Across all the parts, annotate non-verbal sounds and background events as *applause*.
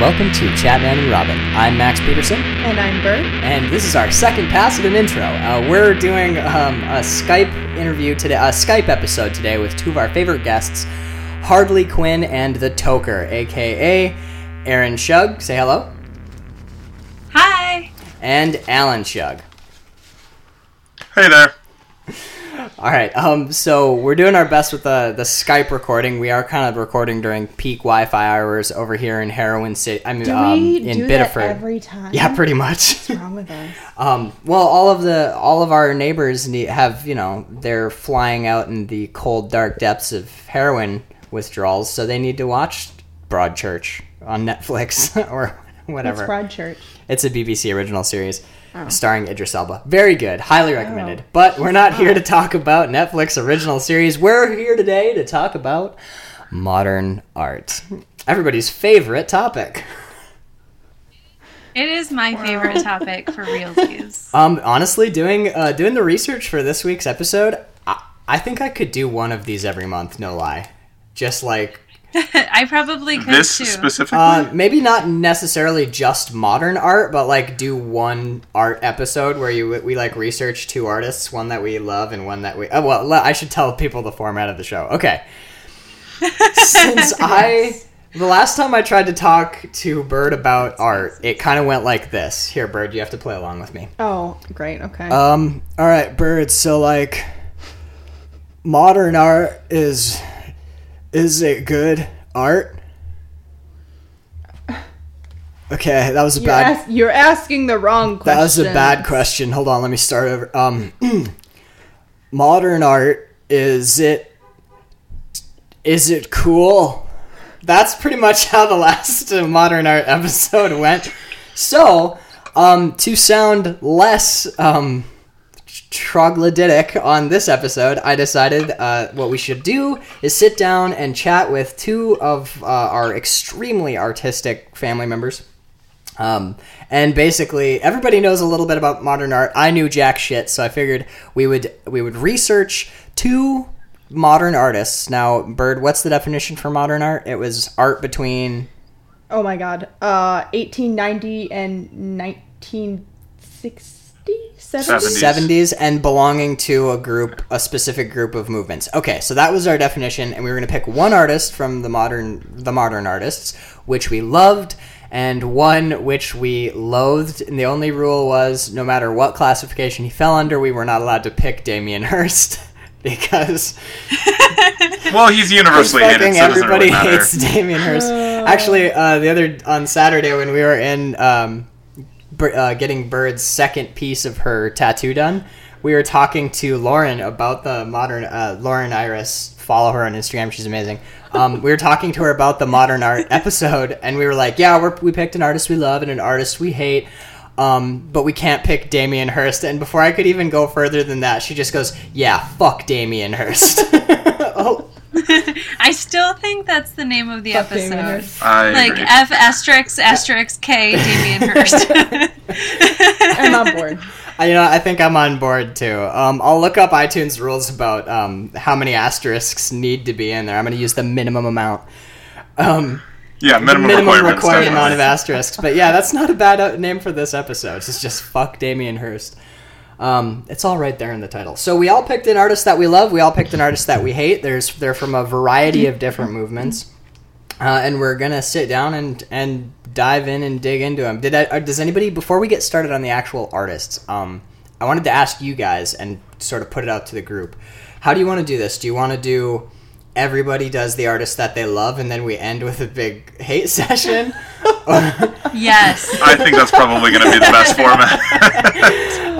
morning and welcome to Chatman and Robin. I'm Max Peterson, And I'm Bert. and this is our second pass at an intro. Uh, we're doing um, a Skype interview today, a Skype episode today with two of our favorite guests, Hardly Quinn and the Toker, aka Aaron Shug. Say hello. Hi. And Alan Shug. Hey there. All right. Um. So we're doing our best with the the Skype recording. We are kind of recording during peak Wi-Fi hours over here in Heroin City. I mean, Do um, we in do Biddeford. that every time? yeah, pretty much. What's wrong with us? *laughs* Um, well, all of the all of our neighbors need, have you know they're flying out in the cold, dark depths of heroin withdrawals, so they need to watch Broadchurch on Netflix *laughs* or whatever. What's Broadchurch? It's a BBC original series Oh. starring Idris Elba. Very good, highly recommended. But we're not here to talk about Netflix original series. We're here today to talk about modern art. Everybody's favorite topic. It is my favorite topic for realsies. *laughs* Um, honestly, doing uh, doing the research for this week's episode, I, I think I could do one of these every month. No lie, just like *laughs* I probably could This too. specifically? uh, maybe not necessarily just modern art, but like do one art episode where you we like research two artists, one that we love and one that we. Oh, well, I should tell people the format of the show. Okay, *laughs* since I. The last time I tried to talk to Bird about art, it kind of went like this. Here, Bird, you have to play along with me. Oh, great. Okay. Um, all right, Bird. So, like, modern art is is it good art? Okay, that was a you're, bad. ask- you're asking the wrong question. That was a bad question. Hold on, let me start over. Um, *clears throat* modern art is it is it cool? That's pretty much how the last modern art episode went. So, um, to sound less um, troglodytic on this episode, I decided uh, what we should do is sit down and chat with two of uh, our extremely artistic family members. Um, and basically, everybody knows a little bit about modern art. I knew jack shit, so I figured we would we would research two modern artists. Now, Bird, what's the definition for modern art? It was art between Oh my god. Uh, 1890 and 1960? 70? 70s. 70s and belonging to a group, a specific group of movements. Okay, so that was our definition, and we were going to pick one artist from the modern, the modern artists, which we loved, and one which we loathed. And the only rule was, no matter what classification he fell under, we were not allowed to pick Damien *laughs* Hirst because *laughs* well, he's universally hated, so everybody really hates Damien Hirst. *laughs* Actually, uh, the other on Saturday when we were in um, Bir- uh, getting Bird's second piece of her tattoo done, we were talking to Lauren about the modern uh, Lauren Iris. Follow her on Instagram; she's amazing. Um, we were talking to her about the modern art *laughs* episode, and we were like, "Yeah, we're, we picked an artist we love and an artist we hate." Um, but we can't pick Damien Hirst. And before I could even go further than that, she just goes, "Yeah, fuck Damien Hirst." *laughs* *laughs* oh, *laughs* I still think that's the name of the Fuck Damien episode. Hirst. I Like agree. F asterisk asterisk K Damien Hirst. *laughs* *laughs* I'm on board. I- You know, I think I'm on board too. Um, I'll look up iTunes rules about um, how many asterisks need to be in there. I'm going to use the minimum amount. Um, yeah, minimum, minimum requirements. required amount of asterisks. But yeah, that's not a bad uh, name for this episode. It's just fuck Damien Hirst. Um, it's all right there in the title. So we all picked an artist that we love. We all picked an artist that we hate. There's they're from a variety of different movements, uh, and we're gonna sit down and and dive in and dig into them. Did I, uh, does anybody before we get started on the actual artists? Um, I wanted to ask you guys and sort of put it out to the group. How do you want to do this? Do you want to do everybody does the artist that they love, and then we end with a big hate *laughs* session? yes. I think that's probably going to be the best *laughs* format.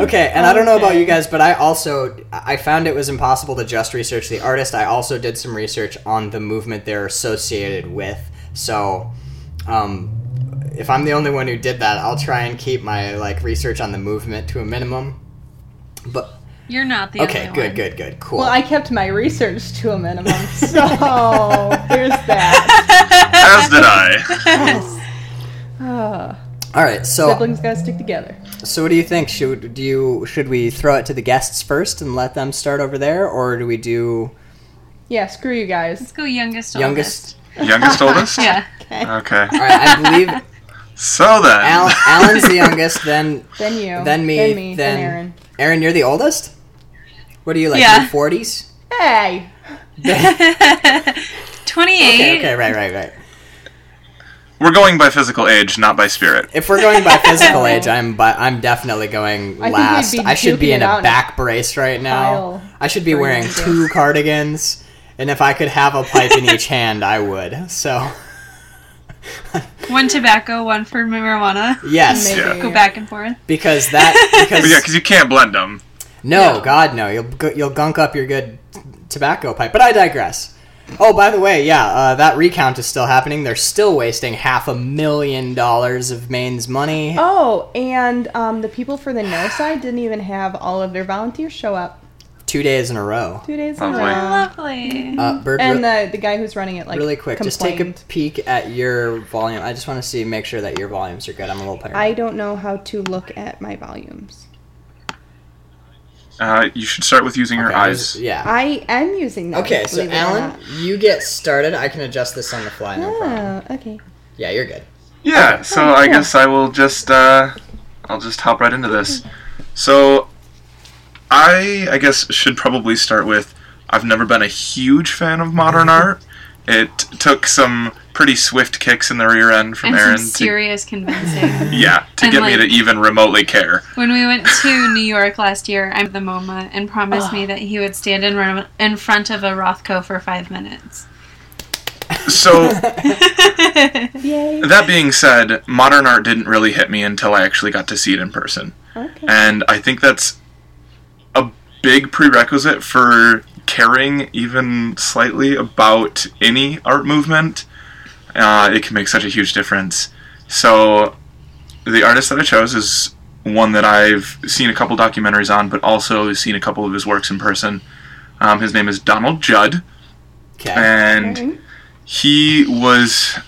Okay, and I don't know about you guys, but I also I found it was impossible to just research the artist. I also did some research on the movement they're associated with. So, um, if I'm the only one who did that, I'll try and keep my like research on the movement to a minimum. But You're not the okay, only good, one. good, good, cool. Well, I kept my research to a minimum, *laughs* so there's that. *laughs* As did I. Yes. Ah, *laughs* *sighs* All right, so siblings gotta stick together. so what do you think? Should do you should we throw it to the guests first and let them start over there, or do we do Yeah, screw you guys. Let's go youngest youngest? oldest. Youngest, oldest? Yeah. Okay. All right, I believe So then, Al- Alan's the youngest. Then Then you. Then me, Then me. then- Then Aaron. Aaron, you're the oldest. What are you like? Yeah. Forties. Hey. *laughs* 28. Okay, okay, right, right, right. we're going by physical age, not by spirit. If we're going by physical *laughs* age, I'm but I'm definitely going I last. I should be in a back brace right now. I should be wearing two cardigans, and if I could have a pipe in each *laughs* hand, I would. So One tobacco, one for marijuana. yes, Maybe. Yeah. Go back and forth. because that But because yeah, because you can't blend them. No, No. God no, you'll you'll gunk up your good tobacco pipe. But I digress. Oh, by the way, yeah, uh, that recount is still happening. They're still wasting half a million dollars of Maine's money. Oh, and um, the people for the no side didn't even have all of their volunteers show up Two days in a row. two days in a row. Lovely. Uh, Bird, And re- the the guy who's running it like really quick, just take a peek at your volume. I just want to see, make sure that your volumes are good. I'm a little paranoid. I don't know how to look at my volumes. Uh, you should start with using your Okay, eyes. Yeah. I am using them. Okay, so believe it or Alan, not. you get started. I can adjust this on the fly, no problem. Oh, okay. Yeah, you're good. Yeah, so Oh, I cool. guess I will just uh, I'll just hop right into this. So I I guess should probably start with I've never been a huge fan of modern *laughs* art. It took some pretty swift kicks in the rear end from and Aaron some to convincing. *laughs* yeah to and, get me to even remotely care. when we went to New York last year, I'm at the MoMA and promised me that he would stand in, run, in front of a Rothko for five minutes. So *laughs* that being said, modern art didn't really hit me until I actually got to see it in person. Okay. And I think that's a big prerequisite for caring even slightly about any art movement. Uh, it can make such a huge difference. So, the artist that I chose is one that I've seen a couple documentaries on, but also seen a couple of his works in person. Um, his name is Donald Judd, Okay. and Okay. he was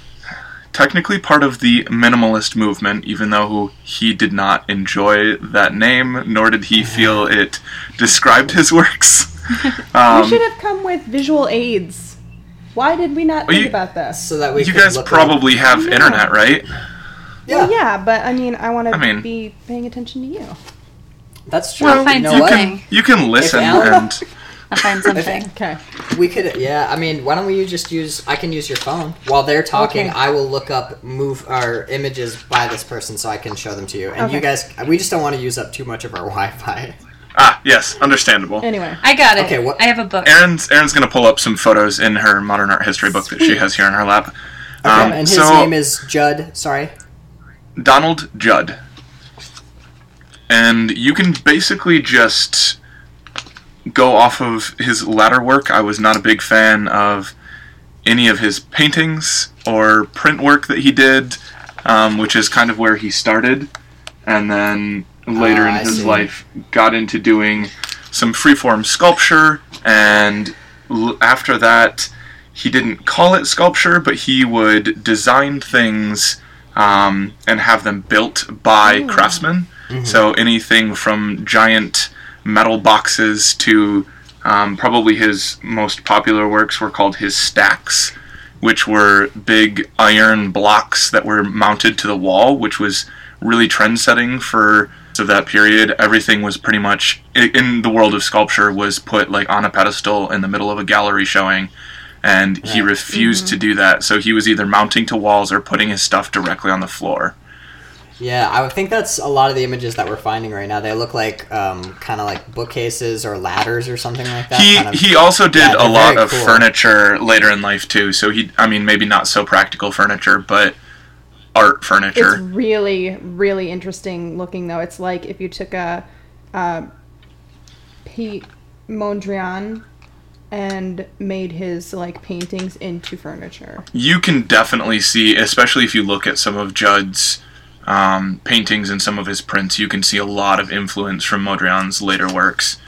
technically part of the minimalist movement, even though he did not enjoy that name, nor did he feel it described his works. *laughs* we Um, should have come with visual aids. Why did we not Well, think you- about this? so that we you guys look probably have Yeah. internet, right? Up, Well, yeah, yeah, but I mean, I want to I mean- be paying attention to you. that's true. I'll you find know what? something. You can listen Alan- and *laughs* I'll find something. Okay. We could, yeah. I mean, why don't we just use? I can use your phone while they're talking. Okay. I will look up move our images by this person so I can show them to you. And you guys, we just don't want to use up too much of our *laughs* Wi-Fi. Ah yes, understandable. Anyway. I got it. Okay, what- I have a book. Aaron's Aaron's gonna pull up some photos in her modern art history book that she *laughs* has here in her lap. Okay, Um, and his so name is Judd. Sorry. Donald Judd. And you can basically just go off of his latter work. I was not a big fan of any of his paintings or print work that he did, um, which is kind of where he started. And then later Ah, in his life, got into doing some freeform sculpture. And l- after that, he didn't call it sculpture, but he would design things um, and have them built by craftsmen. So anything from giant metal boxes to um, probably his most popular works were called his stacks, which were big iron blocks that were mounted to the wall, which was really trend setting for of that period. Everything was pretty much in the world of sculpture was put like on a pedestal in the middle of a gallery showing and he refused to do that. So he was either mounting to walls or putting his stuff directly on the floor. Yeah, I think that's a lot of the images that we're finding right now. They look like um, kind of like bookcases or ladders or something like that. He kind of- he also did Yeah, a lot of cool. furniture later in life too. So he, I mean, maybe not so practical furniture, but art furniture. It's really, really interesting looking, though. It's like if you took a, uh, Piet Mondrian and made his like paintings into furniture. you can definitely see, especially if you look at some of Judd's um, paintings and some of his prints, you can see a lot of influence from Mondrian's later works.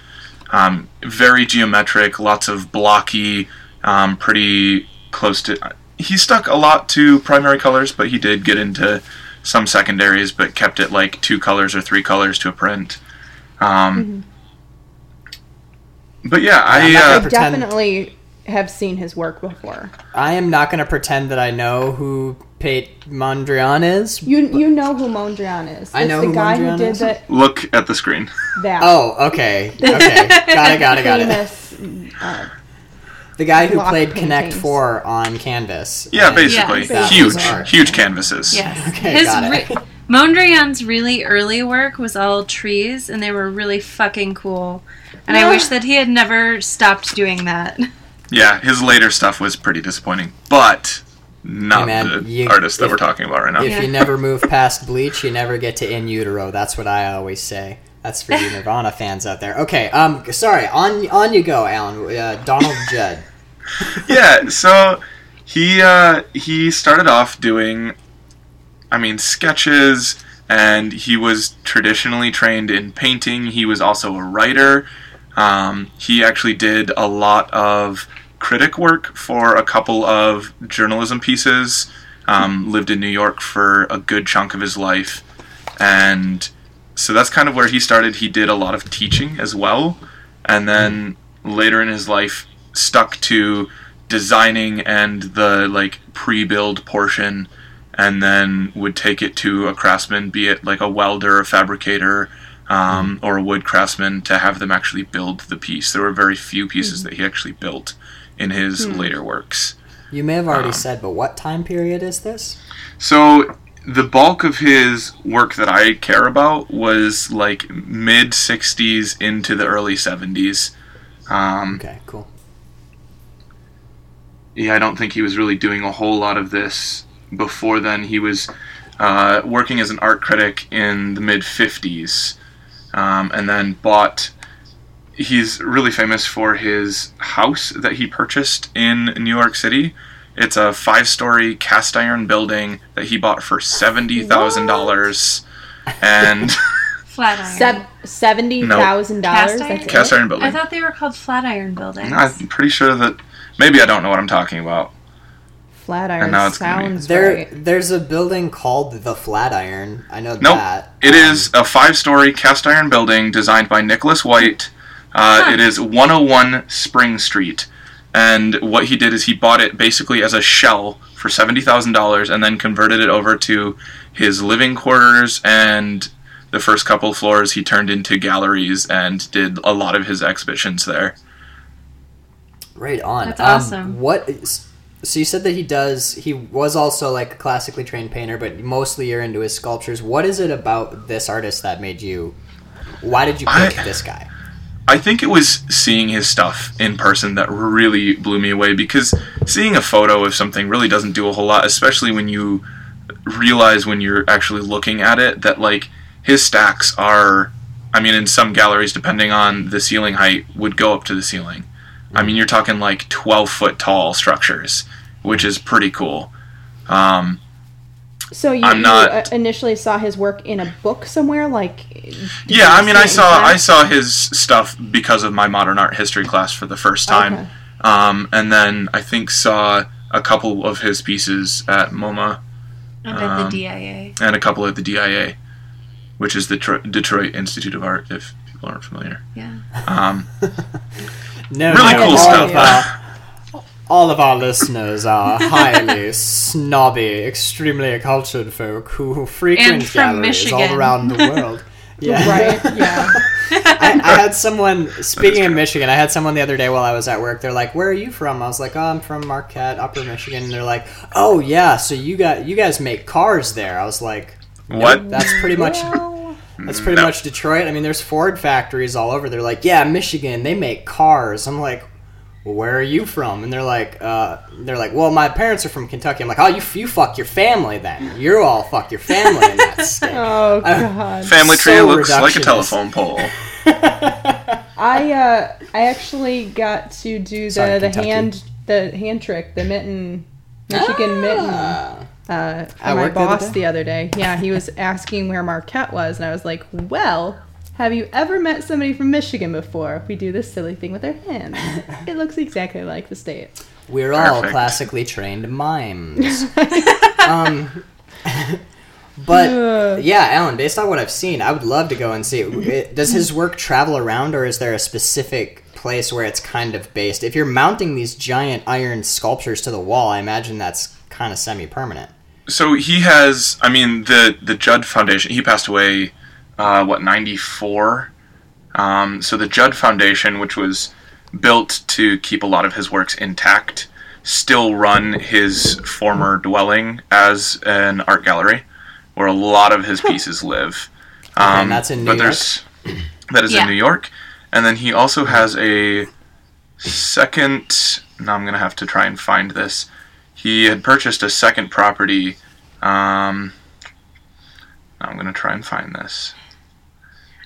Um, very geometric, lots of blocky, um, pretty close to. He stuck a lot to primary colors, but he did get into some secondaries, but kept it like two colors or three colors to a print. Um, But yeah, I'm I uh, I definitely have seen his work before. I am not going to pretend that I know who Pate Mondrian is? You you know who Mondrian is? I know the who guy Mondrian who did is. the, Look at the screen. that Oh, okay. Okay. got it, got it, got it. famous. Uh, The guy who block played Connect 4 on Canvas. Yeah, basically. Yeah. Huge, Art. huge canvases. Yes. *laughs* Okay, His got it. re- Mondrian's really early work was all trees, and they were really fucking cool. And I wish that he had never stopped doing that. Yeah, his later stuff was pretty disappointing, but not Hey, man, the you- artist that if- we're talking about right now. If Yeah. you never move past Bleach, you never get to In Utero. That's what I always say. That's for you Nirvana fans out there. Okay, um, sorry. On on you go, Alan. Uh, Donald *laughs* Judd. yeah, so he uh, he started off doing, I mean, sketches, and he was traditionally trained in painting. He was also a writer. Um, he actually did a lot of critic work for a couple of journalism pieces. Um, lived in New York for a good chunk of his life, and so that's kind of where he started. He did a lot of teaching as well, and then later in his life stuck to designing and the like pre-build portion. And then would take it to a craftsman be it like a welder a fabricator um, or a wood craftsman to have them actually build the piece. There were very few pieces that he actually built in his later works. You may have already Um, said, but what time period is this? so the bulk of his work that I care about was like mid 60s into the early 70s. Um, Okay, cool. yeah, I don't think he was really doing a whole lot of this before then. He was uh, working as an art critic in the mid 50s um, and then bought. He's really famous for his house that he purchased in New York City. It's a five story cast iron building that he bought for $70,000. And Flatiron. Seb- seventy thousand dollars. *laughs* Cast iron? Cast iron building. I thought they were called Flatiron buildings. I'm pretty sure that. Maybe I don't know what I'm talking about. Flatiron And now it's gonna sounds There, right. there's a building called the Flatiron. I know Nope. that. It Um, is a five story cast iron building designed by Nicholas Whyte. Uh, Huh. It is 101 Spring Street. And what he did is he bought it basically as a shell for $70,000 and then converted it over to his living quarters. And the first couple floors he turned into galleries and did a lot of his exhibitions there. Right on. That's Um, awesome. What? is- So you said that he does. He was also like a classically trained painter, but mostly you're into his sculptures. What is it about this artist that made you? Why did you pick I- this guy? I think it was seeing his stuff in person that really blew me away because seeing a photo of something really doesn't do a whole lot, especially when you realize when you're actually looking at it that like his stacks are I mean in some galleries depending on the ceiling height would go up to the ceiling. I mean you're talking like 12 foot tall structures, which is pretty cool. Um, So you, I'm not- uh, initially saw his work in a book somewhere, like. yeah, I mean I it in saw I saw his stuff because of my modern art history class for the first time. Okay. Um, and then I think saw a couple of his pieces at MoMA And at Um, the DIA. and a couple at the DIA, which is the Tro- Detroit Institute of Art, if people aren't familiar. Yeah. Um, *laughs* No, really no, cool all stuff. Of our, all of our listeners are highly *laughs* snobby, extremely cultured folk who frequent And from galleries all around the *laughs* world. Yeah. Right, yeah. *laughs* I, I had someone speaking of Michigan. I had someone the other day while I was at work. They're like, "Where are you from?" I was like, "Oh, I'm from Marquette, Upper Michigan." And they're like, "Oh yeah, so you got you guys make cars there?" I was like, what? "That's pretty much that's pretty No. much Detroit." I mean, there's Ford factories all over. They're like, "Yeah, Michigan, they make cars." I'm like, well, "Where are you from?" And they're like, uh, "They're like, well, my parents are from Kentucky." I'm like, "Oh, you you fuck your family then. You're all fuck your family in that *laughs* state." oh god. Family tree so looks like a telephone pole. *laughs* I uh I actually got to do the Sorry, the Kentucky. hand the hand trick, the mitten Michigan mitten Ah. uh for my work the other boss day? the other day. Yeah, he was asking where Marquette was and I was like, "Well, have you ever met somebody from Michigan before? We do this silly thing with our hands. *laughs* it looks exactly like the state." We're all Perfect. classically trained mimes. *laughs* um, *laughs* but yeah, Alan. Based on what I've seen, I would love to go and see. It. Does his work travel around, or is there a specific place where it's kind of based? If you're mounting these giant iron sculptures to the wall, I imagine that's kind of semi-permanent. so he has. I mean, the the Judd Foundation. He passed away, uh, what ninety four. Um, so the Judd Foundation, which was built to keep a lot of his works intact, still run his former dwelling as an art gallery, where a lot of his pieces live. Um, and that's in New but there's *clears throat* that is Yeah. in New York, and then he also has a second. Now I'm gonna have to try and find this. He had purchased a second property. Um, now I'm gonna try and find this.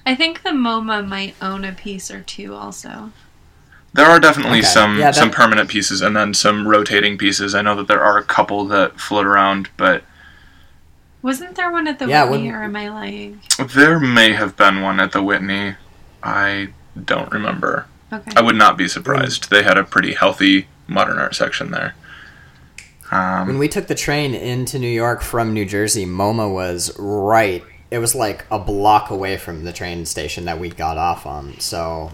I think the MoMA might own a piece or two also. There are definitely Okay. some Yeah, that- some permanent pieces and then some rotating pieces. I know that there are a couple that float around, but Wasn't there one at the Yeah, Whitney, when- or am I lying? there may have been one at the Whitney. I don't remember. Okay. I would not be surprised. They had a pretty healthy modern art section there. Um, When we took the train into New York from New Jersey, MoMA was right. It was like a block away from the train station that we got off on. So,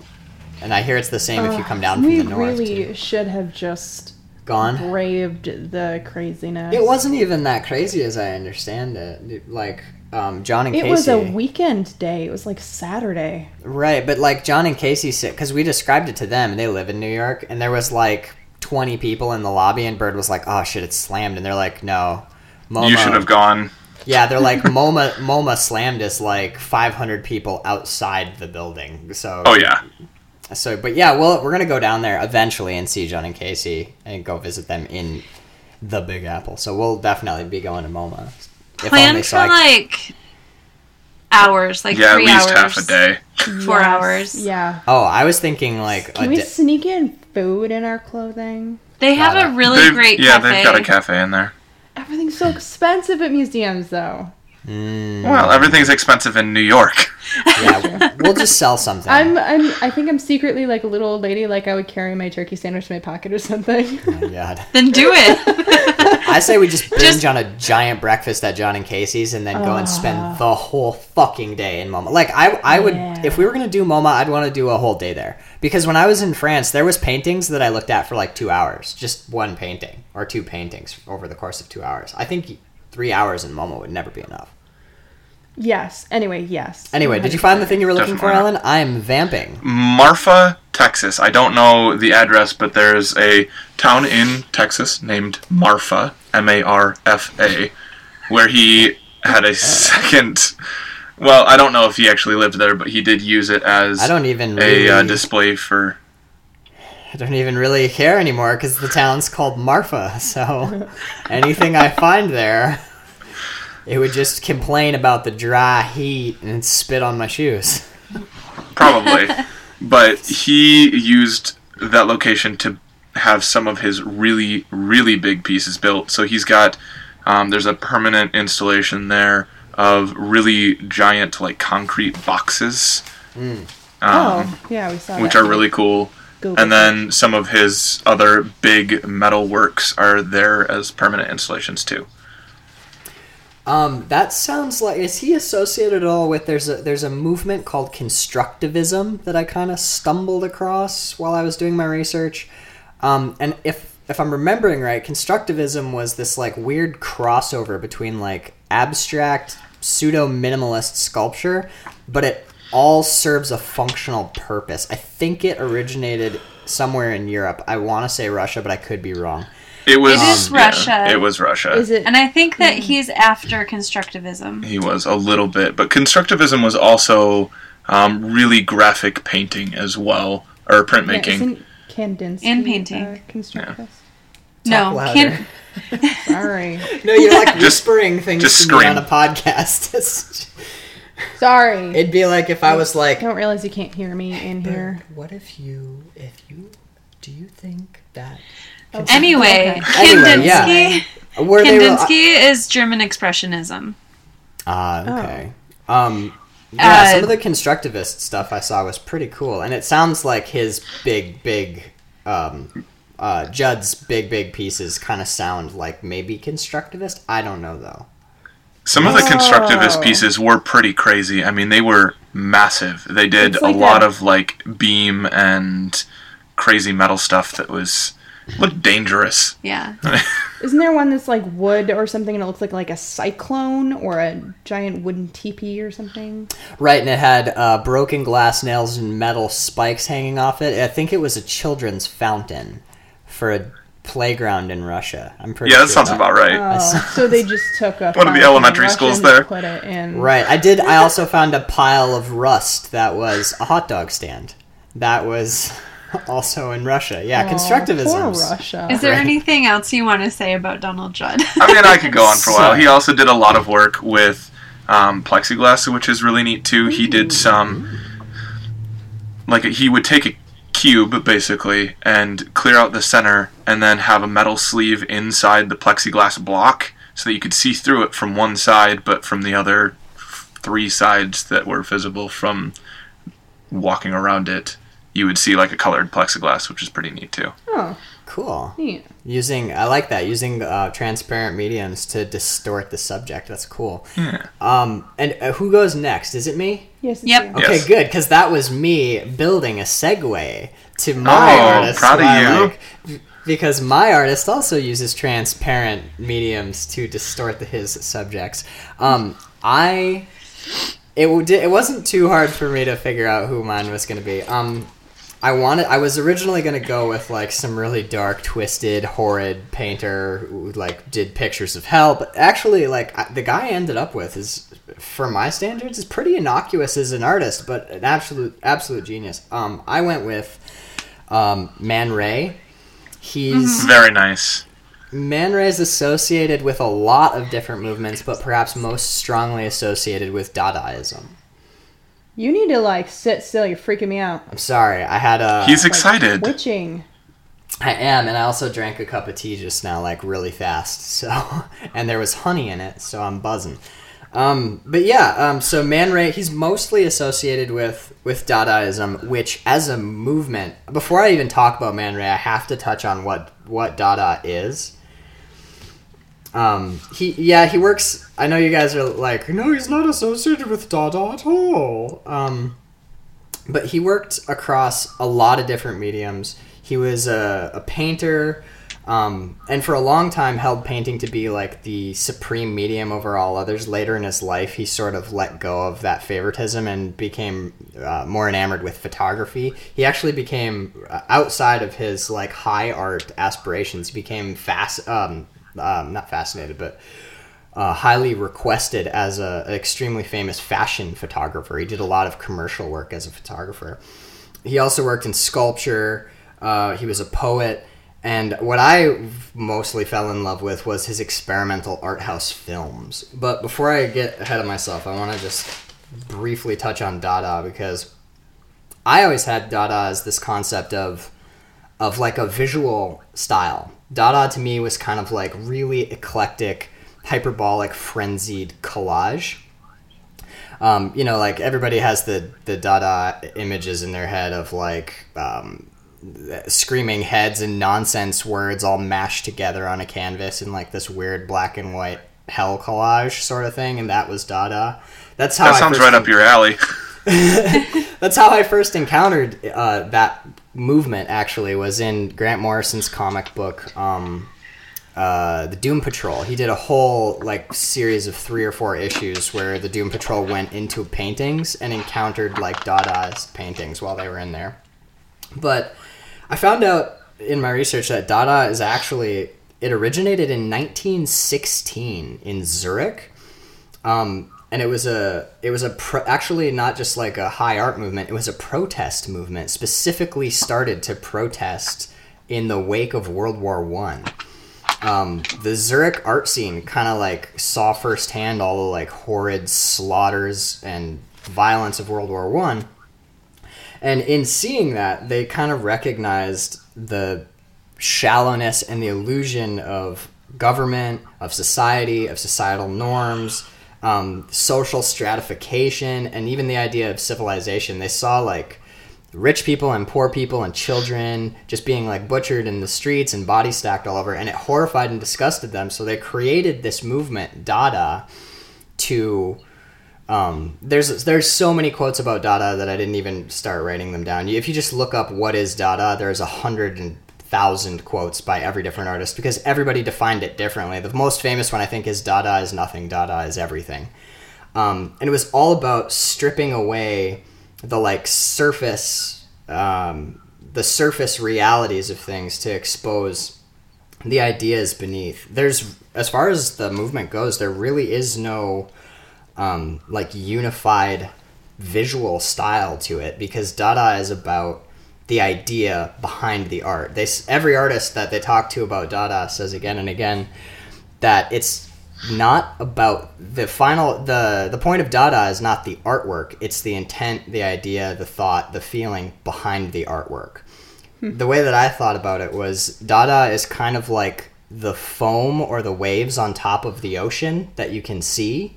and I hear it's the same if you come down from the north. We really too. should have just Gone. braved the craziness. It wasn't even that crazy as I understand it. Like um, John and Casey. It Casey. was a weekend day. It was like Saturday. Right, but like John and Casey said, because we described it to them, and they live in New York, and there was like 20 people in the lobby, and Bird was like, "Oh shit, it's slammed," and they're like, "No." MoMA, you should have gone. Yeah, they're like *laughs* MoMA. MoMA slammed us like 500 people outside the building. So Oh yeah, So, but yeah, well, we're gonna go down there eventually and see John and Casey and go visit them in the Big Apple. So we'll definitely be going to MoMA. If Plan only for so I- like hours, like yeah, at least hours. half a day. Four Yes, hours. Yeah. Oh, I was thinking like Can a we di- sneak in food in our clothing? They have a really They've- great yeah, cafe. they've got a cafe in there. Everything's so expensive at museums, though. Mm, Well, everything's expensive in New York. yeah, we'll just sell something. I'm, I'm, I think I'm secretly like a little old lady. Like I would carry my turkey sandwich in my pocket or something. Oh my God. *laughs* Then do it. *laughs* I say we just binge Just- on a giant breakfast at John and Casey's and then go and Ah. spend the whole fucking day in MoMA. Like I, I would, Yeah. if we were gonna do MoMA, I'd want to do a whole day there because when I was in France, there was paintings that I looked at for like two hours, just one painting or two paintings over the course of two hours. I think three hours in MoMA would never be enough. yes. Anyway, yes. Anyway, did you find the thing you were looking for, Definitely Ellen? I am vamping. Marfa, Texas. I don't know the address, but there's a town in Texas named Marfa, M A R F A, where he had a *laughs* second. Well, I don't know if he actually lived there, but he did use it as I don't even a really, uh, display for. I don't even really care anymore because the town's called Marfa. So *laughs* anything I find there, it would just complain about the dry heat and spit on my shoes. Probably. *laughs* but he used that location to have some of his really, really big pieces built. So he's got, um, there's a permanent installation there of really giant, like, concrete boxes. Um, Oh, yeah, we saw Which that. are really cool. Google And then some of his other big metal works are there as permanent installations too. Um, that sounds like is he associated at all with there's a there's a movement called constructivism that I kind of stumbled across while I was doing my research. Um, and if if I'm remembering right, constructivism was this like weird crossover between like abstract pseudo minimalist sculpture, but it all serves a functional purpose. I think it originated somewhere in Europe. I want to say Russia, but I could be wrong. It was It is yeah, Russia. It was Russia. Is it? and I think that he's after constructivism. He was a little bit, but constructivism was also um, really graphic painting as well, or yeah, printmaking. isn't Kandinsky And painting. Uh, constructivist? No, can't. *laughs* Sorry, No, you're like Just- whispering things just to me on a podcast. *laughs* Sorry. It'd be like if I was like, I don't realize you can't hear me in here. "What if you, if you, do you think that?" Oh, Anyway, okay. Anyway, yeah. Kandinsky. Where were, Kandinsky is German expressionism. ah, okay. Um, yeah, Uh, some of the constructivist stuff I saw was pretty cool, and it sounds like his big, big, um, uh, Judd's big, big pieces kind of sound like maybe constructivist. I don't know though. Some of the constructivist Oh. pieces were pretty crazy. I mean, they were massive. They did It's a lot a- of like beam and crazy metal stuff that was looked dangerous. Yeah. *laughs* Isn't there one that's like wood or something and it looks like like a cyclone or a giant wooden teepee or something? Right, and it had uh, broken glass nails and metal spikes hanging off it. I think it was a children's fountain for a playground in Russia. I'm pretty Yeah, that sure sounds about right. Oh, so they just took a One of the fountain elementary schools there. Put it in. Right. I did. I also found a pile of rust that was a hot dog stand. That was *laughs* also in Russia. Yeah, Aw, constructivism. Poor Russia. Is there Right. anything else you want to say about Donald Judd? *laughs* I mean, I could go on for a while. He also did a lot of work with um, plexiglass, which is really neat too. He did some, like he would take a cube basically and clear out the center, and then have a metal sleeve inside the plexiglass block, so that you could see through it from one side, but from the other three sides that were visible from walking around it, you would see like a colored plexiglass, which is pretty neat too. Oh, Cool. neat. Using I like that using uh, transparent mediums to distort the subject. That's cool. Yeah. Um, and uh, who goes next? Is it me? Yes. it's Yep. you. Okay, Yes. good, because that was me building a segue to my Oh, artist. proud of you. like. because my artist also uses transparent mediums to distort the, his subjects. Um, I it w- it wasn't too hard for me to figure out who mine was going to be. Um, I wanted I was originally going to go with like some really dark, twisted, horrid painter who like did pictures of hell, but actually like I, the guy I ended up with is for my standards is pretty innocuous as an artist, but an absolute absolute genius. Um, I went with um, Man Ray. He's Very nice. Man Ray is associated with a lot of different movements, but perhaps most strongly associated with Dadaism. You need to like sit still. You're freaking me out. I'm sorry, I had a. He's Like, excited. Twitching. I am, and I also drank a cup of tea just now, like really fast. *laughs* So, and there was honey in it, so I'm buzzing. Um, but yeah, um, so Man Ray, he's mostly associated with with Dadaism, which as a movement. Before I even talk about Man Ray, I have to touch on what what Dada is. Um, he yeah he works. I know you guys are like, no, he's not associated with Dada at all. Um, but he worked across a lot of different mediums. He was a, a painter, um, and for a long time held painting to be like the supreme medium over all others. Later in his life, he sort of let go of that favoritism and became uh, more enamored with photography. He actually became uh, outside of his like high art aspirations. He became fast, um, um, not fascinated, but uh, highly requested as a, an extremely famous fashion photographer. He did a lot of commercial work as a photographer. He also worked in sculpture. Uh, he was a poet. And what I mostly fell in love with was his experimental art house films. But before I get ahead of myself, I want to just briefly touch on Dada because I always had Dada as this concept of of like a visual style. Dada to me was kind of like really eclectic, hyperbolic, frenzied collage. Um, you know, like everybody has the the Dada images in their head of like um, screaming heads and nonsense words all mashed together on a canvas in like this weird black and white hell collage sort of thing, and that was Dada. That's how That I sounds right up your alley. *laughs* *laughs* that's how I first encountered uh, that movement. Actually, was in Grant Morrison's comic book, um, uh, the Doom Patrol. He did a whole like series of three or four issues where the Doom Patrol went into paintings and encountered like Dadaist paintings while they were in there. But I found out in my research that Dada is actually it originated in 1916 in Zurich. Um, and it was a it was a pro- actually not just like a high art movement. It was a protest movement specifically started to protest in the wake of World War One. Um, the Zurich art scene kind of like saw firsthand all the like horrid slaughters and violence of World War One, and in seeing that, they kind of recognized the shallowness and the illusion of government, of society, of societal norms, um, social stratification, and even the idea of civilization. They saw like rich people and poor people and children just being like butchered in the streets and body stacked all over, and it horrified and disgusted them. So they created this movement, Dada, to um, there's there's so many quotes about Dada that I didn't even start writing them down. If you just look up what is Dada, there's a hundred and thousand quotes by every different artist because everybody defined it differently. The most famous one I think is Dada is nothing, Dada is everything. Um, and it was all about stripping away the like surface, um, the surface realities of things to expose the ideas beneath. There's, as far as the movement goes, there really is no um, like unified visual style to it because Dada is about the idea behind the art. They every artist that they talk to about Dada says again and again that it's not about the final the the point of Dada is not the artwork. It's the intent, the idea, the thought, the feeling behind the artwork. Hmm. The way that I thought about it was Dada is kind of like the foam or the waves on top of the ocean that you can see,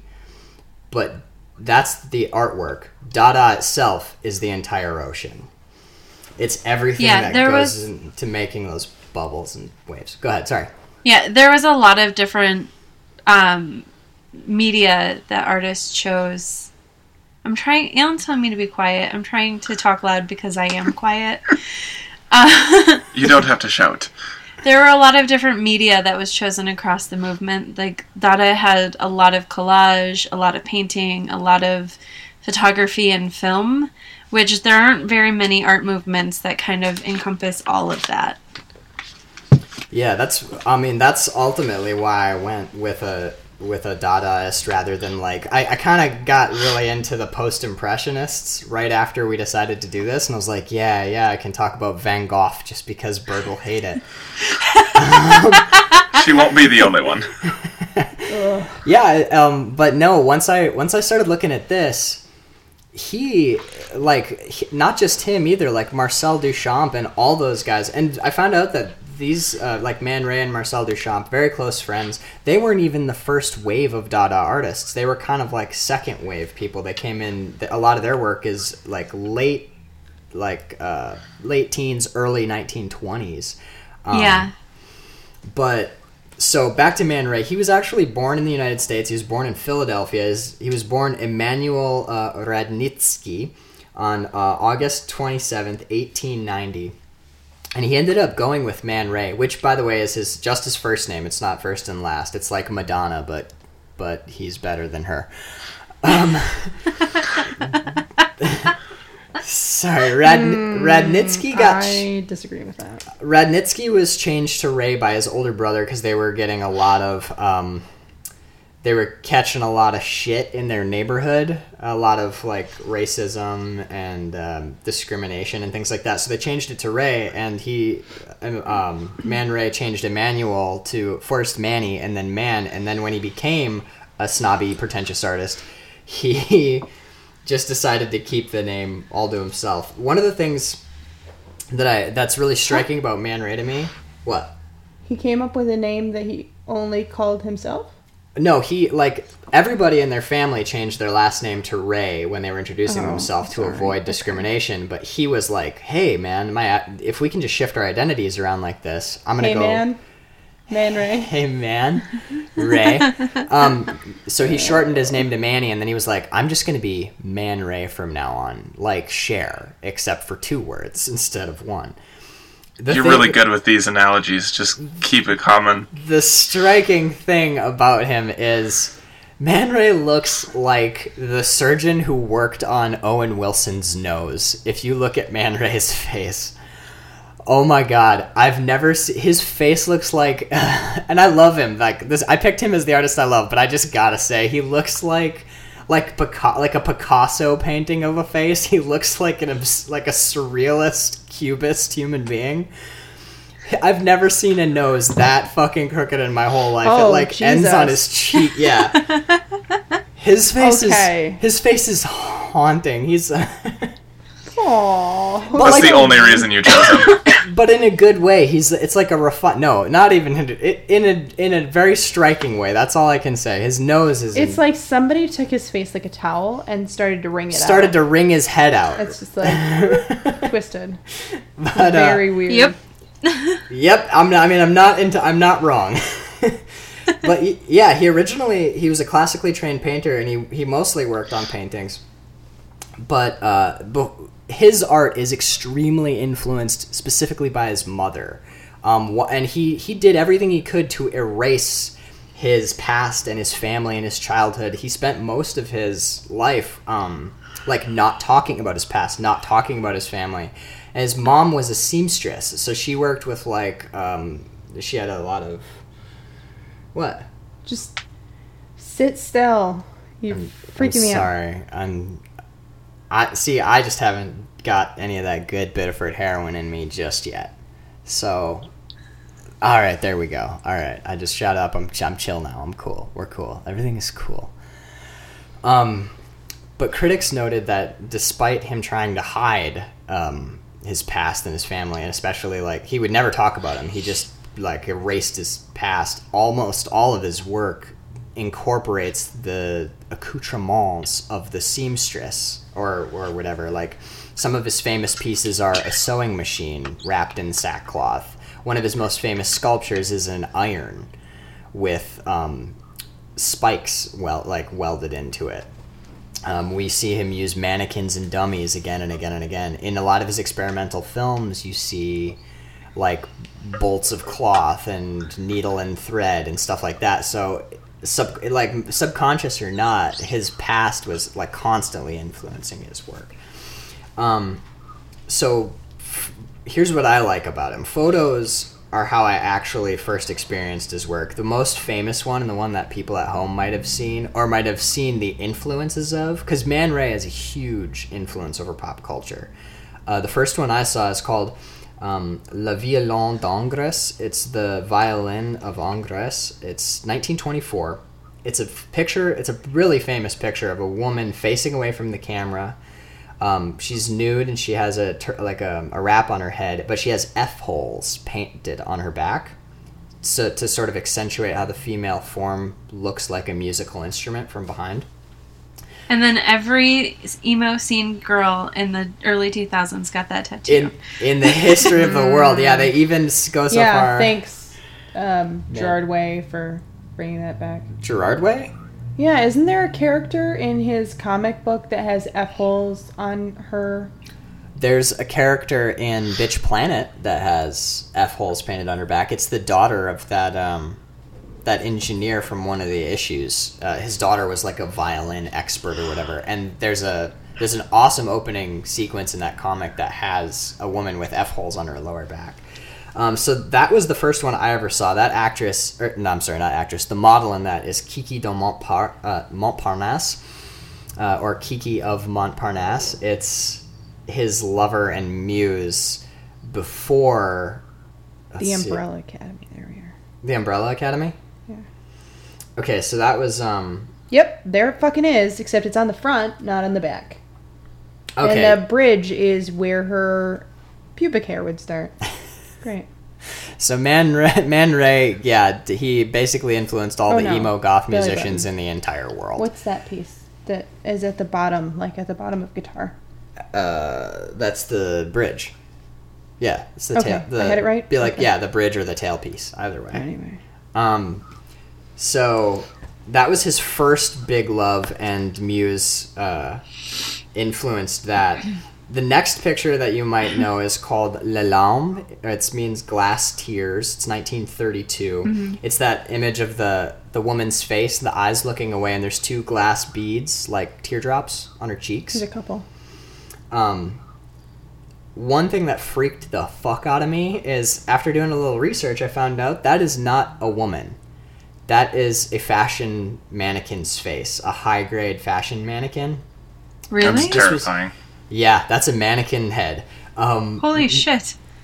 but that's the artwork. Dada itself is the entire ocean. It's everything Yeah, that there goes was- into making those bubbles and waves. Go ahead, sorry. Yeah, there was a lot of different um, media that artists chose. I'm trying. Alan's telling me to be quiet. I'm trying to talk loud because I am quiet. Uh, *laughs* You don't have to shout. there were a lot of different media that was chosen across the movement. Like Dada had a lot of collage, a lot of painting, a lot of photography and film, which there aren't very many art movements that kind of encompass all of that. Yeah, that's. I mean, that's ultimately why I went with a with a Dadaist rather than like I, I kind of got really into the post impressionists right after we decided to do this, and I was like, yeah, yeah, I can talk about Van Gogh just because Bird will hate it. *laughs* *laughs* She won't be the only one. *laughs* Yeah, um, but no. Once I once I started looking at this, he like he, not just him either. Like Marcel Duchamp and all those guys. And I found out that these uh, like Man Ray and Marcel Duchamp, very close friends. They weren't even the first wave of Dada artists. They were kind of like second wave people. They came in. A lot of their work is like late, like uh, late teens, early nineteen twenties. Um, yeah. but so back to Man Ray. He was actually born in the United States. He was born in Philadelphia. He was born Emmanuel uh, Radnitsky on uh, August 27th, 1890. And he ended up going with Man Ray, which, by the way, is his just his first name. It's not first and last. It's like Madonna, but but he's better than her. Um, *laughs* sorry, Rad, Radnitsky got. I disagree with that. Radnitsky was changed to Ray by his older brother because they were getting a lot of um, they were catching a lot of shit in their neighborhood, a lot of like racism and um, discrimination and things like that. So they changed it to Ray, and he, um, Man Ray changed Emmanuel to first Manny and then Man, and then when he became a snobby, pretentious artist, he *laughs* just decided to keep the name all to himself. One of the things that I that's really striking about Man Ray to me, what? He came up with a name that he only called himself. No, he like everybody in their family changed their last name to Ray when they were introducing Oh, themselves to avoid discrimination. But he was like, "Hey, man, my if we can just shift our identities around like this, I'm gonna Hey go." man, man Ray. *laughs* Hey man, Ray. um, so he shortened his name to Manny, and then he was like, "I'm just gonna be Man Ray from now on, like Cher, except for two words *laughs* instead of one." The You're thing- really good with these analogies. Just keep it common. the striking thing about him is Man Ray looks like the surgeon who worked on Owen Wilson's nose. If you look at Man Ray's *laughs* face, oh my god, I've never seen his face looks like, *laughs* and I love him. Like this, I picked him as the artist I love, but I just gotta say he looks like. Like Pica- like a Picasso painting of a face, *laughs* he looks like an like a surrealist cubist human being. I've never seen a nose that fucking crooked in my whole life. it Oh, like ends on his cheek. Yeah, *laughs* his face Okay. is his face is haunting. He's Aww. That's like the only reason you chose him. But in a good way. He's it's like a refi- No, not even in a, in a in a very striking way. That's all I can say. His nose is It's like somebody took his face like a towel and started to wring it started out. to wring his head out. It's just like *laughs* twisted. but, uh, Very weird. Yep. Yep, I'm. Not, I mean, I'm not into. I'm not wrong. *laughs* but yeah, he originally he was a classically trained painter, and he he mostly worked on paintings. But uh, but his art is extremely influenced specifically by his mother. Um, and he he did everything he could to erase his past and his family and his childhood. He spent most of his life um, like not talking about his past, not talking about his family. And his mom was a seamstress, so she worked with like um, she had a lot of what? Just sit still. you're freaking I'm me out. sorry. I'm. I see. I just haven't got any of that good Biddeford heroin in me just yet. So, all right, there we go. All right, I just shut up. I'm I'm chill now. I'm cool. We're cool. Everything is cool. Um, but critics noted that despite him trying to hide um, his past and his family, and especially like he would never talk about him, he just like erased his past. Almost all of his work incorporates the accoutrements of the seamstress or or whatever. Like some of his famous pieces are a sewing machine wrapped in sackcloth. One of his most famous sculptures is an iron with um, spikes well like welded into it. Um, we see him use mannequins and dummies again and again and again. In a lot of his experimental films, you see like bolts of cloth and needle and thread and stuff like that. So, sub like subconscious or not, his past was like constantly influencing his work. Um, so f- here's what I like about him. Photos are how I actually first experienced his work. The most famous one and the one that people at home might have seen or might have seen the influences of, because Man Ray has a huge influence over pop culture. Uh, the first one I saw is called um, Le Violon d'Ingres. It's the violin of Ingres. It's 1924. It's a picture, it's a really famous picture of a woman facing away from the camera. Um, she's nude and she has a like a, a wrap on her head, but she has F holes painted on her back, so to sort of accentuate how the female form looks like a musical instrument from behind. And then every emo scene girl in the early 2000s got that tattoo. In in the history of the world, yeah, they even go so yeah, far. thanks, um, Yeah. Gerard Way, for bringing that back. Gerard Way. Yeah, isn't there a character in his comic book that has F holes on her? There's a character in Bitch Planet that has F holes painted on her back. It's the daughter of that um, that engineer from one of the issues. Uh, his daughter was like a violin expert or whatever. And there's a there's an awesome opening sequence in that comic that has a woman with F holes on her lower back. Um, so that was the first one I ever saw. That actress, or, no, I'm sorry, not actress. The model in that is Kiki de Montpar- uh, Montparnasse, uh, or Kiki of Montparnasse. It's his lover and muse before The see. Umbrella Academy. There we are. The Umbrella Academy. Okay, so that was um. Yep, there it fucking is, except it's on the front, not on the back. Okay. And the bridge is where her pubic hair would start. *laughs* Great. So Man Ray, Man Ray, yeah, he basically influenced all Oh, the no. emo goth Billy musicians Button. in the entire world. What's that piece that is at the bottom, like at the bottom of guitar? Uh, that's the bridge. Yeah, it's the Okay, tail. The, I had it right? Be like, Okay. yeah, the bridge or the tailpiece, either way. Anyway. Um, so that was his first big love, and Muse uh, influenced that. The next picture that you might know is called Le Larme. It means glass tears. It's 1932. It's that image of the the woman's face, the eyes looking away, and there's two glass beads like teardrops on her cheeks. There's a couple. Um, one thing that freaked the fuck out of me is after doing a little research, I found out that is not a woman. That is a fashion mannequin's face, a high grade fashion mannequin. really? That's This was- terrifying. Yeah, that's a mannequin head. Um, Holy shit. *laughs*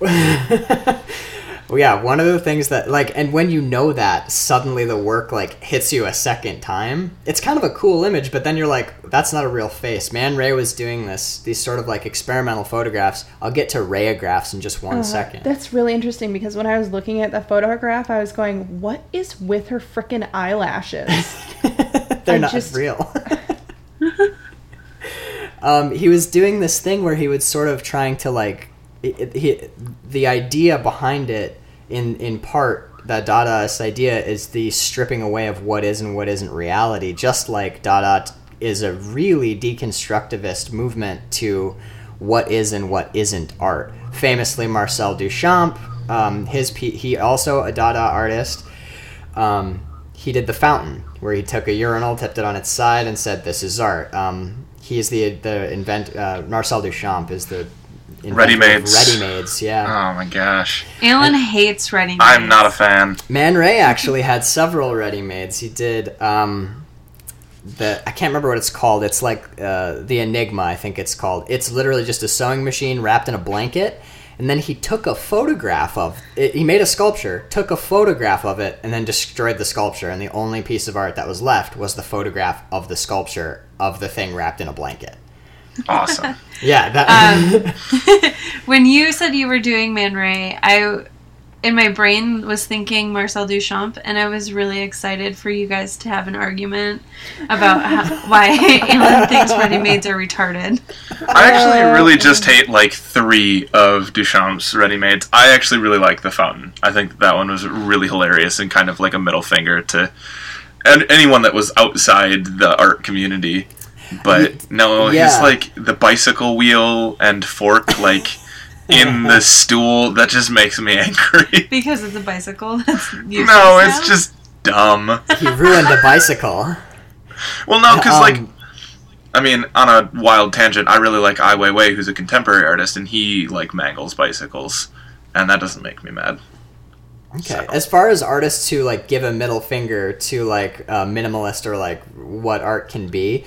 well, yeah, one of the things that like, and when you know that, suddenly the work like hits you a second time. It's kind of a cool image, but then you're like, that's not a real face. Man Ray was doing this, these sort of like experimental photographs. I'll get to rayographs in just one Uh, second. That's really interesting because when I was looking at the photograph, I was going, "What is with her freaking eyelashes?" *laughs* They're I not just- real. *laughs* *laughs* um, he was doing this thing where he was sort of trying to like, he, the idea behind it, in in part, that Dadaist idea is the stripping away of what is and what isn't reality. Just like Dada is a really deconstructivist movement to what is and what isn't art. Famously, Marcel Duchamp um, his he also a Dada artist. Um, he did the fountain where he took a urinal, tipped it on its side, and said, "This is art." Um, he is the the invent. Uh, Marcel Duchamp is the Ready-mades. Ready-mades, yeah. Oh my gosh. Alan hates ready I'm not a fan. Man Ray actually had several ready-mades. He did um, the I can't remember what it's called. It's like uh, the Enigma, I think it's called. It's literally just a sewing machine wrapped in a blanket, and then he took a photograph of it. He made a sculpture, took a photograph of it, and then destroyed the sculpture. And the only piece of art that was left was the photograph of the sculpture of the thing wrapped in a blanket. Awesome. *laughs* Yeah, that. Um, *laughs* when you said you were doing Man Ray, I in my brain was thinking Marcel Duchamp, and I was really excited for you guys to have an argument about how, why *laughs* Alan thinks ready-mades are retarded. I actually really just hate like three of Duchamp's ready-mades. I actually really like the fountain. I think that one was really hilarious and kind of like a middle finger to and anyone that was outside the art community. But no, Yeah. his like the bicycle wheel and fork like in *laughs* the stool that just makes me angry. *laughs* Because it's a bicycle. *laughs* That's useless no, now? it's just dumb. he ruined the bicycle. Well, no, because like Um, I mean, on a wild tangent, I really like Ai Weiwei, who's a contemporary artist, and he like mangles bicycles, and that doesn't make me mad. Okay. As far as artists who like give a middle finger to like uh, minimalist or like what art can be,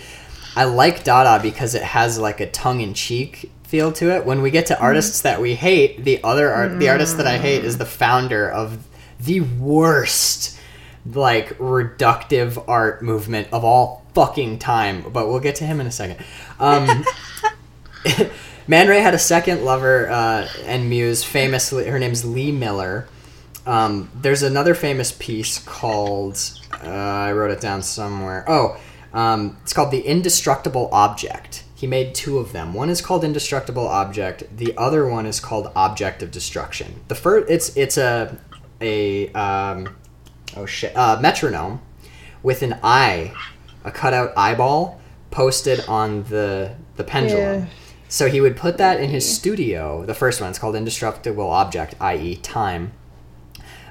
I like Dada because it has like a tongue in cheek feel to it. When we get to artists that we hate, the other art, the artist that I hate is the founder of the worst like reductive art movement of all fucking time. But we'll get to him in a second. Um, *laughs* Man Ray had a second lover uh, and muse, famously, her name's Lee Miller. Um, there's another famous piece called, uh, I wrote it down somewhere. Oh, um, it's called The Indestructible Object. He made two of them. One is called Indestructible Object. The other one is called Object of Destruction. The first, it's it's a a um, oh shit, uh, metronome with an eye, a cutout eyeball posted on the the pendulum. Yeah. So he would put that in his studio. The first one, it's called Indestructible Object, i.e., time,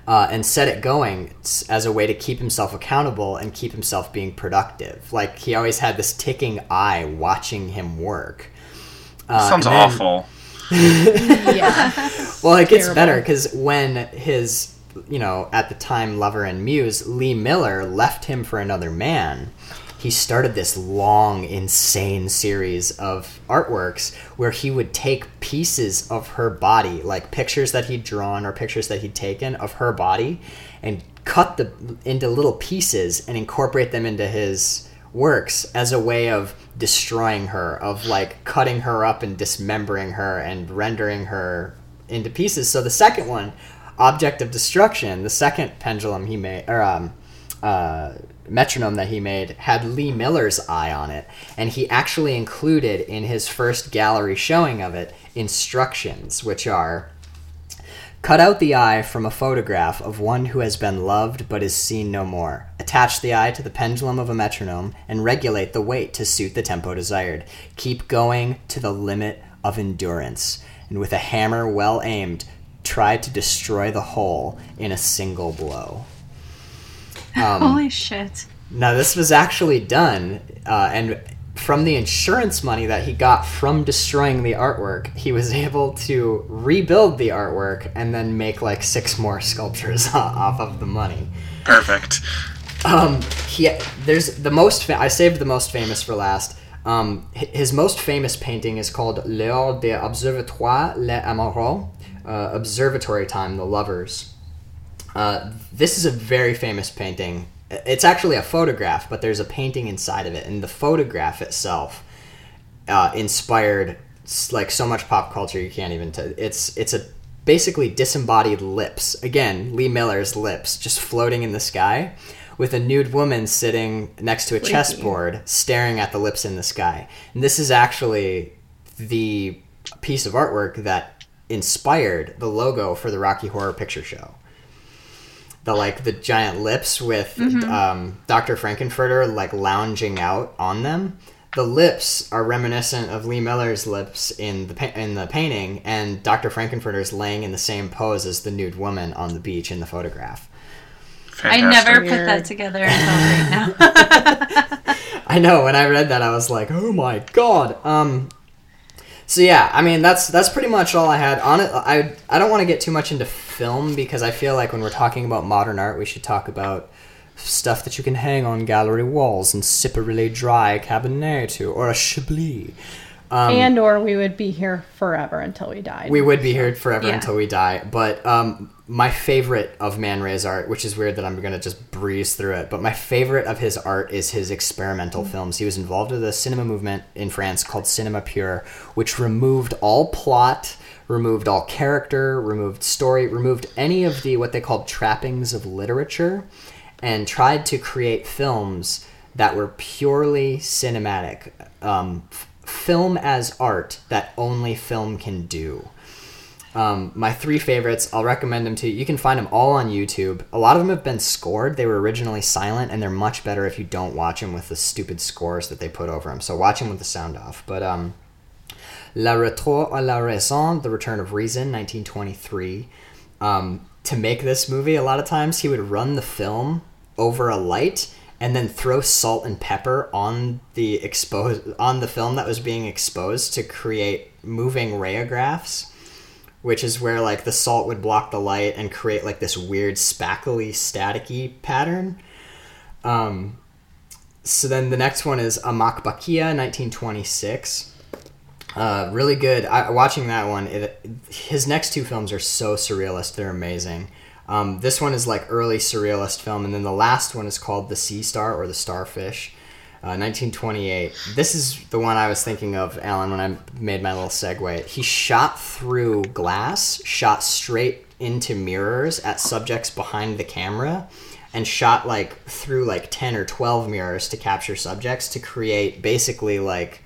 uh, and set it going as a way to keep himself accountable and keep himself being productive. Like he always had this ticking eye watching him work. Uh, Sounds then- awful. *laughs* yeah. Well, it gets Terrible. better because when his, you know, at the time lover and muse, Lee Miller, left him for another man, he started this long, insane series of artworks where he would take pieces of her body, like pictures that he'd drawn or pictures that he'd taken of her body, and cut the into little pieces and incorporate them into his works as a way of destroying her, of like cutting her up and dismembering her and rendering her into pieces. So the second one, Object of Destruction, the second pendulum he made, or um, uh, metronome that he made, had Lee Miller's eye on it, and he actually included in his first gallery showing of it instructions, which are. Cut out the eye from a photograph of one who has been loved but is seen no more. Attach the eye to the pendulum of a metronome and regulate the weight to suit the tempo desired. Keep going to the limit of endurance. And with a hammer well aimed, try to destroy the whole in a single blow. Um, Holy shit. now, this was actually done, uh, and from the insurance money that he got from destroying the artwork, he was able to rebuild the artwork and then make like six more sculptures *laughs* off of the money. Perfect. Um, he there's the most fa- I saved the most famous for last. Um, his most famous painting is called L'heure des observatoires les amoureux, uh, observatory time, the lovers. Uh, this is a very famous painting. It's actually a photograph, but there's a painting inside of it, and the photograph itself uh, inspired like so much pop culture you can't even. T- it's it's a basically disembodied lips. Again, Lee Miller's lips just floating in the sky, with a nude woman sitting next to a chessboard, staring at the lips in the sky. And this is actually the piece of artwork that inspired the logo for the Rocky Horror Picture Show the like the giant lips with um, Dr. Frank-N-Furter like lounging out on them. the lips are reminiscent of Lee Miller's lips in the pa- in the painting, and Dr. Frank-N-Furter is laying in the same pose as the nude woman on the beach in the photograph. I Fantastic. never put that together until right now. *laughs* I know when I read that I was like, "Oh my god." Um so yeah, I mean that's that's pretty much all I had on it. I I don't want to get too much into film because I feel like when we're talking about modern art, we should talk about stuff that you can hang on gallery walls and sip a really dry cabernet to or a chablis. Um, and or we would be here forever until we died. we would be here forever Yeah. until we die. But um, my favorite of Man Ray's art, which is weird that I'm going to just breeze through it, but my favorite of his art is his experimental films. He was involved with a cinema movement in France called Cinema Pure, which removed all plot, removed all character, removed story, removed any of the what they called trappings of literature, and tried to create films that were purely cinematic. Um, film as art that only film can do. Um, my three favorites, I'll recommend them to you. You can find them all on YouTube. A lot of them have been scored. They were originally silent, and they're much better if you don't watch them with the stupid scores that they put over them. So watch them with the sound off. But um, La Retour à la Raison, The Return of Reason, 1923. Um, to make this movie, a lot of times he would run the film over a light and then throw salt and pepper on the expose on the film that was being exposed to create moving rayographs which is where like the salt would block the light and create like this weird spackly staticky pattern. Um, so then the next one is Emak-Bakia 1926 uh, really good. I, watching that one it, his next two films are so surrealist. They're amazing um, this one is like early surrealist film and then the last one is called the sea star or the starfish uh, 1928 this is the one i was thinking of alan when i made my little segue. He shot through glass shot straight into mirrors at subjects behind the camera and shot like through like 10 or 12 mirrors to capture subjects to create basically like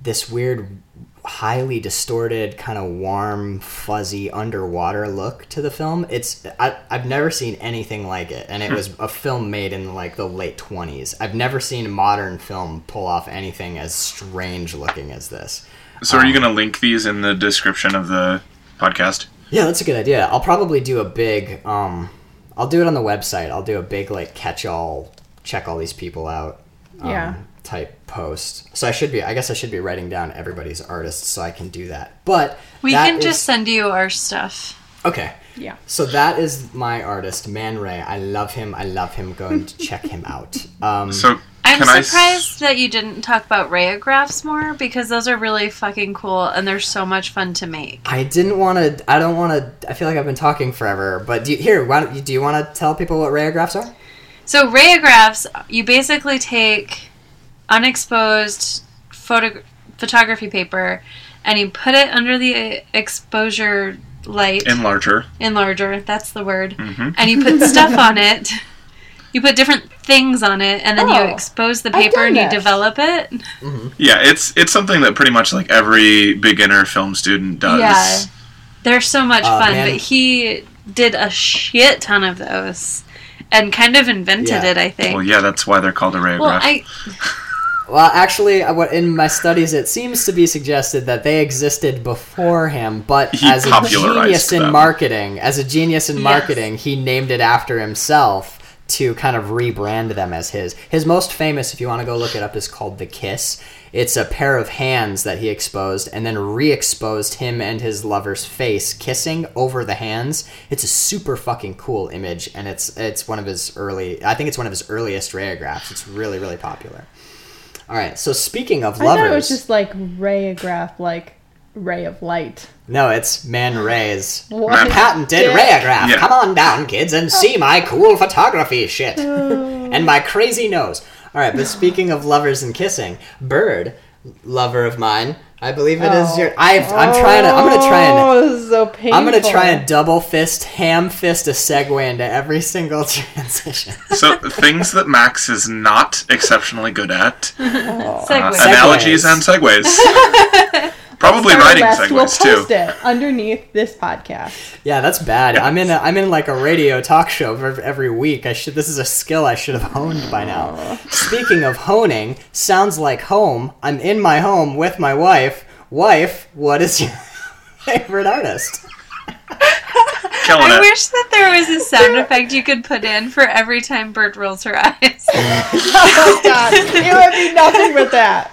this weird highly distorted kind of warm fuzzy underwater look to the film. It's I, i've never seen anything like it and it was a film made in like the late 20s i've never seen a modern film pull off anything as strange looking as this. So are you going to link these in the description of the podcast? yeah that's a good idea. I'll probably do a big um i'll do it on the website. I'll do a big like catch all check all these people out. Um, Yeah. Type post so i should be i guess i should be writing down everybody's artists so i can do that but We that can is- just send you our stuff. okay yeah. So that is my artist, Man Ray. I love him. I love him. Going *laughs* to check him out. Um, So I'm can I s- surprised that you didn't talk about rayographs more because those are really fucking cool and they're so much fun to make. I didn't want to. I don't want to. I feel like I've been talking forever. But do you, here, why don't you, do you want to tell people what rayographs are? So rayographs, you basically take unexposed photo- photography paper and you put it under the exposure light enlarger? enlarger that's the word Mhm. and you put stuff on it *laughs* you put different things on it and then you Oh, expose the paper and you this. develop it Yeah, it's it's something that pretty much like every beginner film student does. Yeah. they're so much Uh, fun man- but he did a shit ton of those and kind of invented Yeah. it i think Well, yeah, that's why they're called a rayograph. well i *laughs* Well, actually, uh, what in my studies, it seems to be suggested that they existed before him, but He as a popularized genius in them. marketing, as a genius in Yes. marketing, he named it after himself to kind of rebrand them as his. His most famous, if you want to go look it up, is called The Kiss. It's a pair of hands that he exposed and then re-exposed him and his lover's face kissing over the hands. It's a super fucking cool image, and it's it's one of his early. I think it's one of his earliest rayographs. It's really really popular. All right. So speaking of lovers, I thought it was just like rayograph, like ray of light. no, it's Man Ray's What? patented Dick. rayograph. Yeah. Come on down, kids, and see my cool photography shit oh. and my crazy nose. All right. But speaking of lovers and kissing, Bird, lover of mine, I believe it is Oh. your. I, I'm trying to. I'm gonna try and. Oh, so painful. I'm gonna try and double fist, ham fist a segue into every single *laughs* transition. so things that Max is not exceptionally good at: *laughs* uh, analogies and segues. *laughs* Probably Star writing West will segues too. post it underneath this podcast. Yeah, that's bad. I'm in a, I'm in like a radio talk show ev- every week. I should this is a skill I should have honed by now. Speaking of honing, sounds like home. I'm in my home with my wife. Wife, what is your *laughs* favorite artist? Killing I it. wish that there was a sound effect you could put in for every time Bert rolls her eyes. *laughs* Oh god, it would be nothing but that.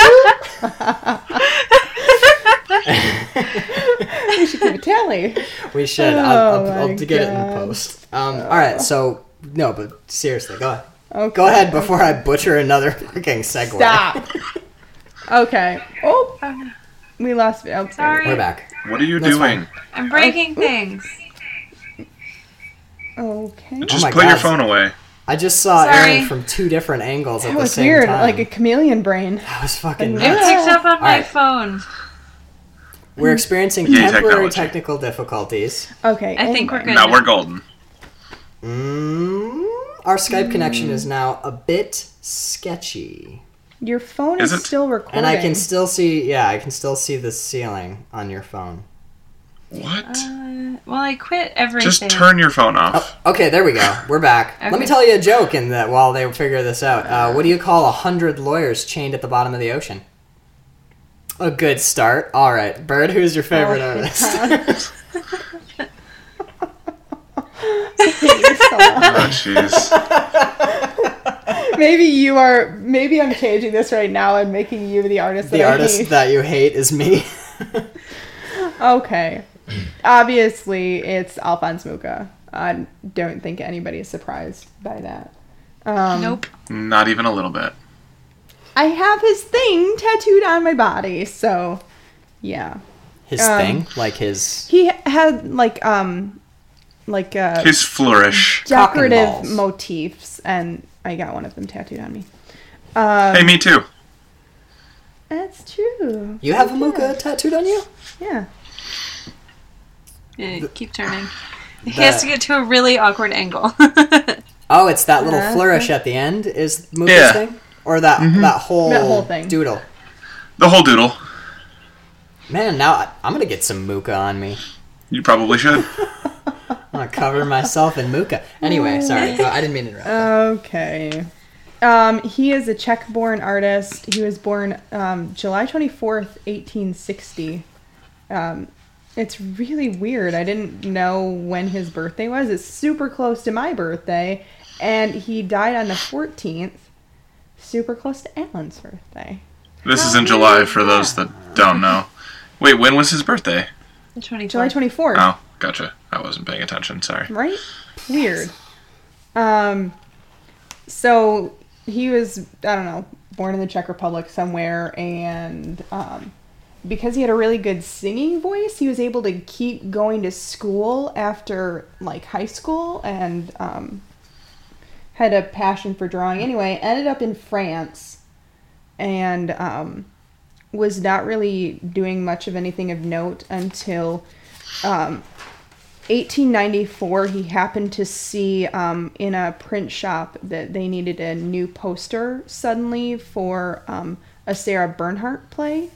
*laughs* we should keep a tally. We should. I'll, Oh I'll, I'll my get it in God. post. Um, all right. So no, but seriously, go ahead. Okay. Go ahead before I butcher another fucking segue. Stop. Okay. Oh, we lost. Okay. Sorry. We're back. What are you That's doing? I'm breaking things. Okay. Just my put your phone away. I just saw Sorry. Aaron from two different angles at the same time. That was same weird, time. like a chameleon brain. that was fucking It It picked up on my Alright. phone. We're experiencing Yay, temporary technology. technical difficulties. Okay. I think we're anyway. good. Now we're golden. Mm, our Skype connection is now a bit sketchy. Your phone Is is, still recording. And I can still see, yeah, I can still see the ceiling on your phone. What? Uh, well, I quit everything. Just turn your phone off. Okay, there we go. We're back. Let me tell you a joke in that while they figure this out. Uh, what do you call a hundred lawyers chained at the bottom of the ocean? A good start. All right, Bird. Who's your favorite Oh, artist? *laughs* Oh, jeez. *laughs* maybe you are. Maybe I'm changing this right now and making you the artist. the that I artist hate. that you hate is me. *laughs* Okay. Obviously, it's Alphonse Mucha. I don't think anybody is surprised by that. Um, Nope. Not even a little bit. I have his thing tattooed on my body, so yeah. His Um, thing, like his. He had like um like uh His flourish. Cock and decorative motifs and I got one of them tattooed on me. Um, Hey, me too. That's true. You have a Mucha tattooed on you? Yeah. Yeah, keep turning. *sighs* He has to get to a really awkward angle. *laughs* Oh, it's that little Uh, flourish at the end. Is Mucha's Yeah. thing, or that that whole That whole thing. doodle? The whole doodle. Man, now I, I'm gonna get some Mucha on me. You probably should. *laughs* I'm gonna cover myself in Mucha. Anyway, sorry, go- I didn't mean to interrupt. Okay. Um, he is a Czech-born artist. He was born um, July 24th, 1860. Um, it's really weird. I didn't know when his birthday was. It's super close to my birthday. And he died on the 14th, super close to Alan's birthday. This is in July for those that don't know. Wait, when was his birthday? 24. July 24th. Oh, gotcha. I wasn't paying attention. Sorry. right? Weird. Um, so he was, I don't know, born in the Czech Republic somewhere, and um, because he had a really good singing voice, he was able to keep going to school after like high school, and um, had a passion for drawing. Anyway, ended up in France, and um, was not really doing much of anything of note until. Um, 1894 he happened to see um, in a print shop that they needed a new poster suddenly for um, a sarah bernhardt play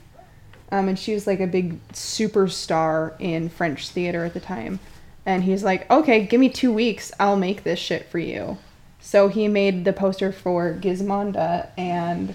um, and she was like a big superstar in french theater at the time and he's like okay give me two weeks i'll make this shit for you so he made the poster for Gismonda and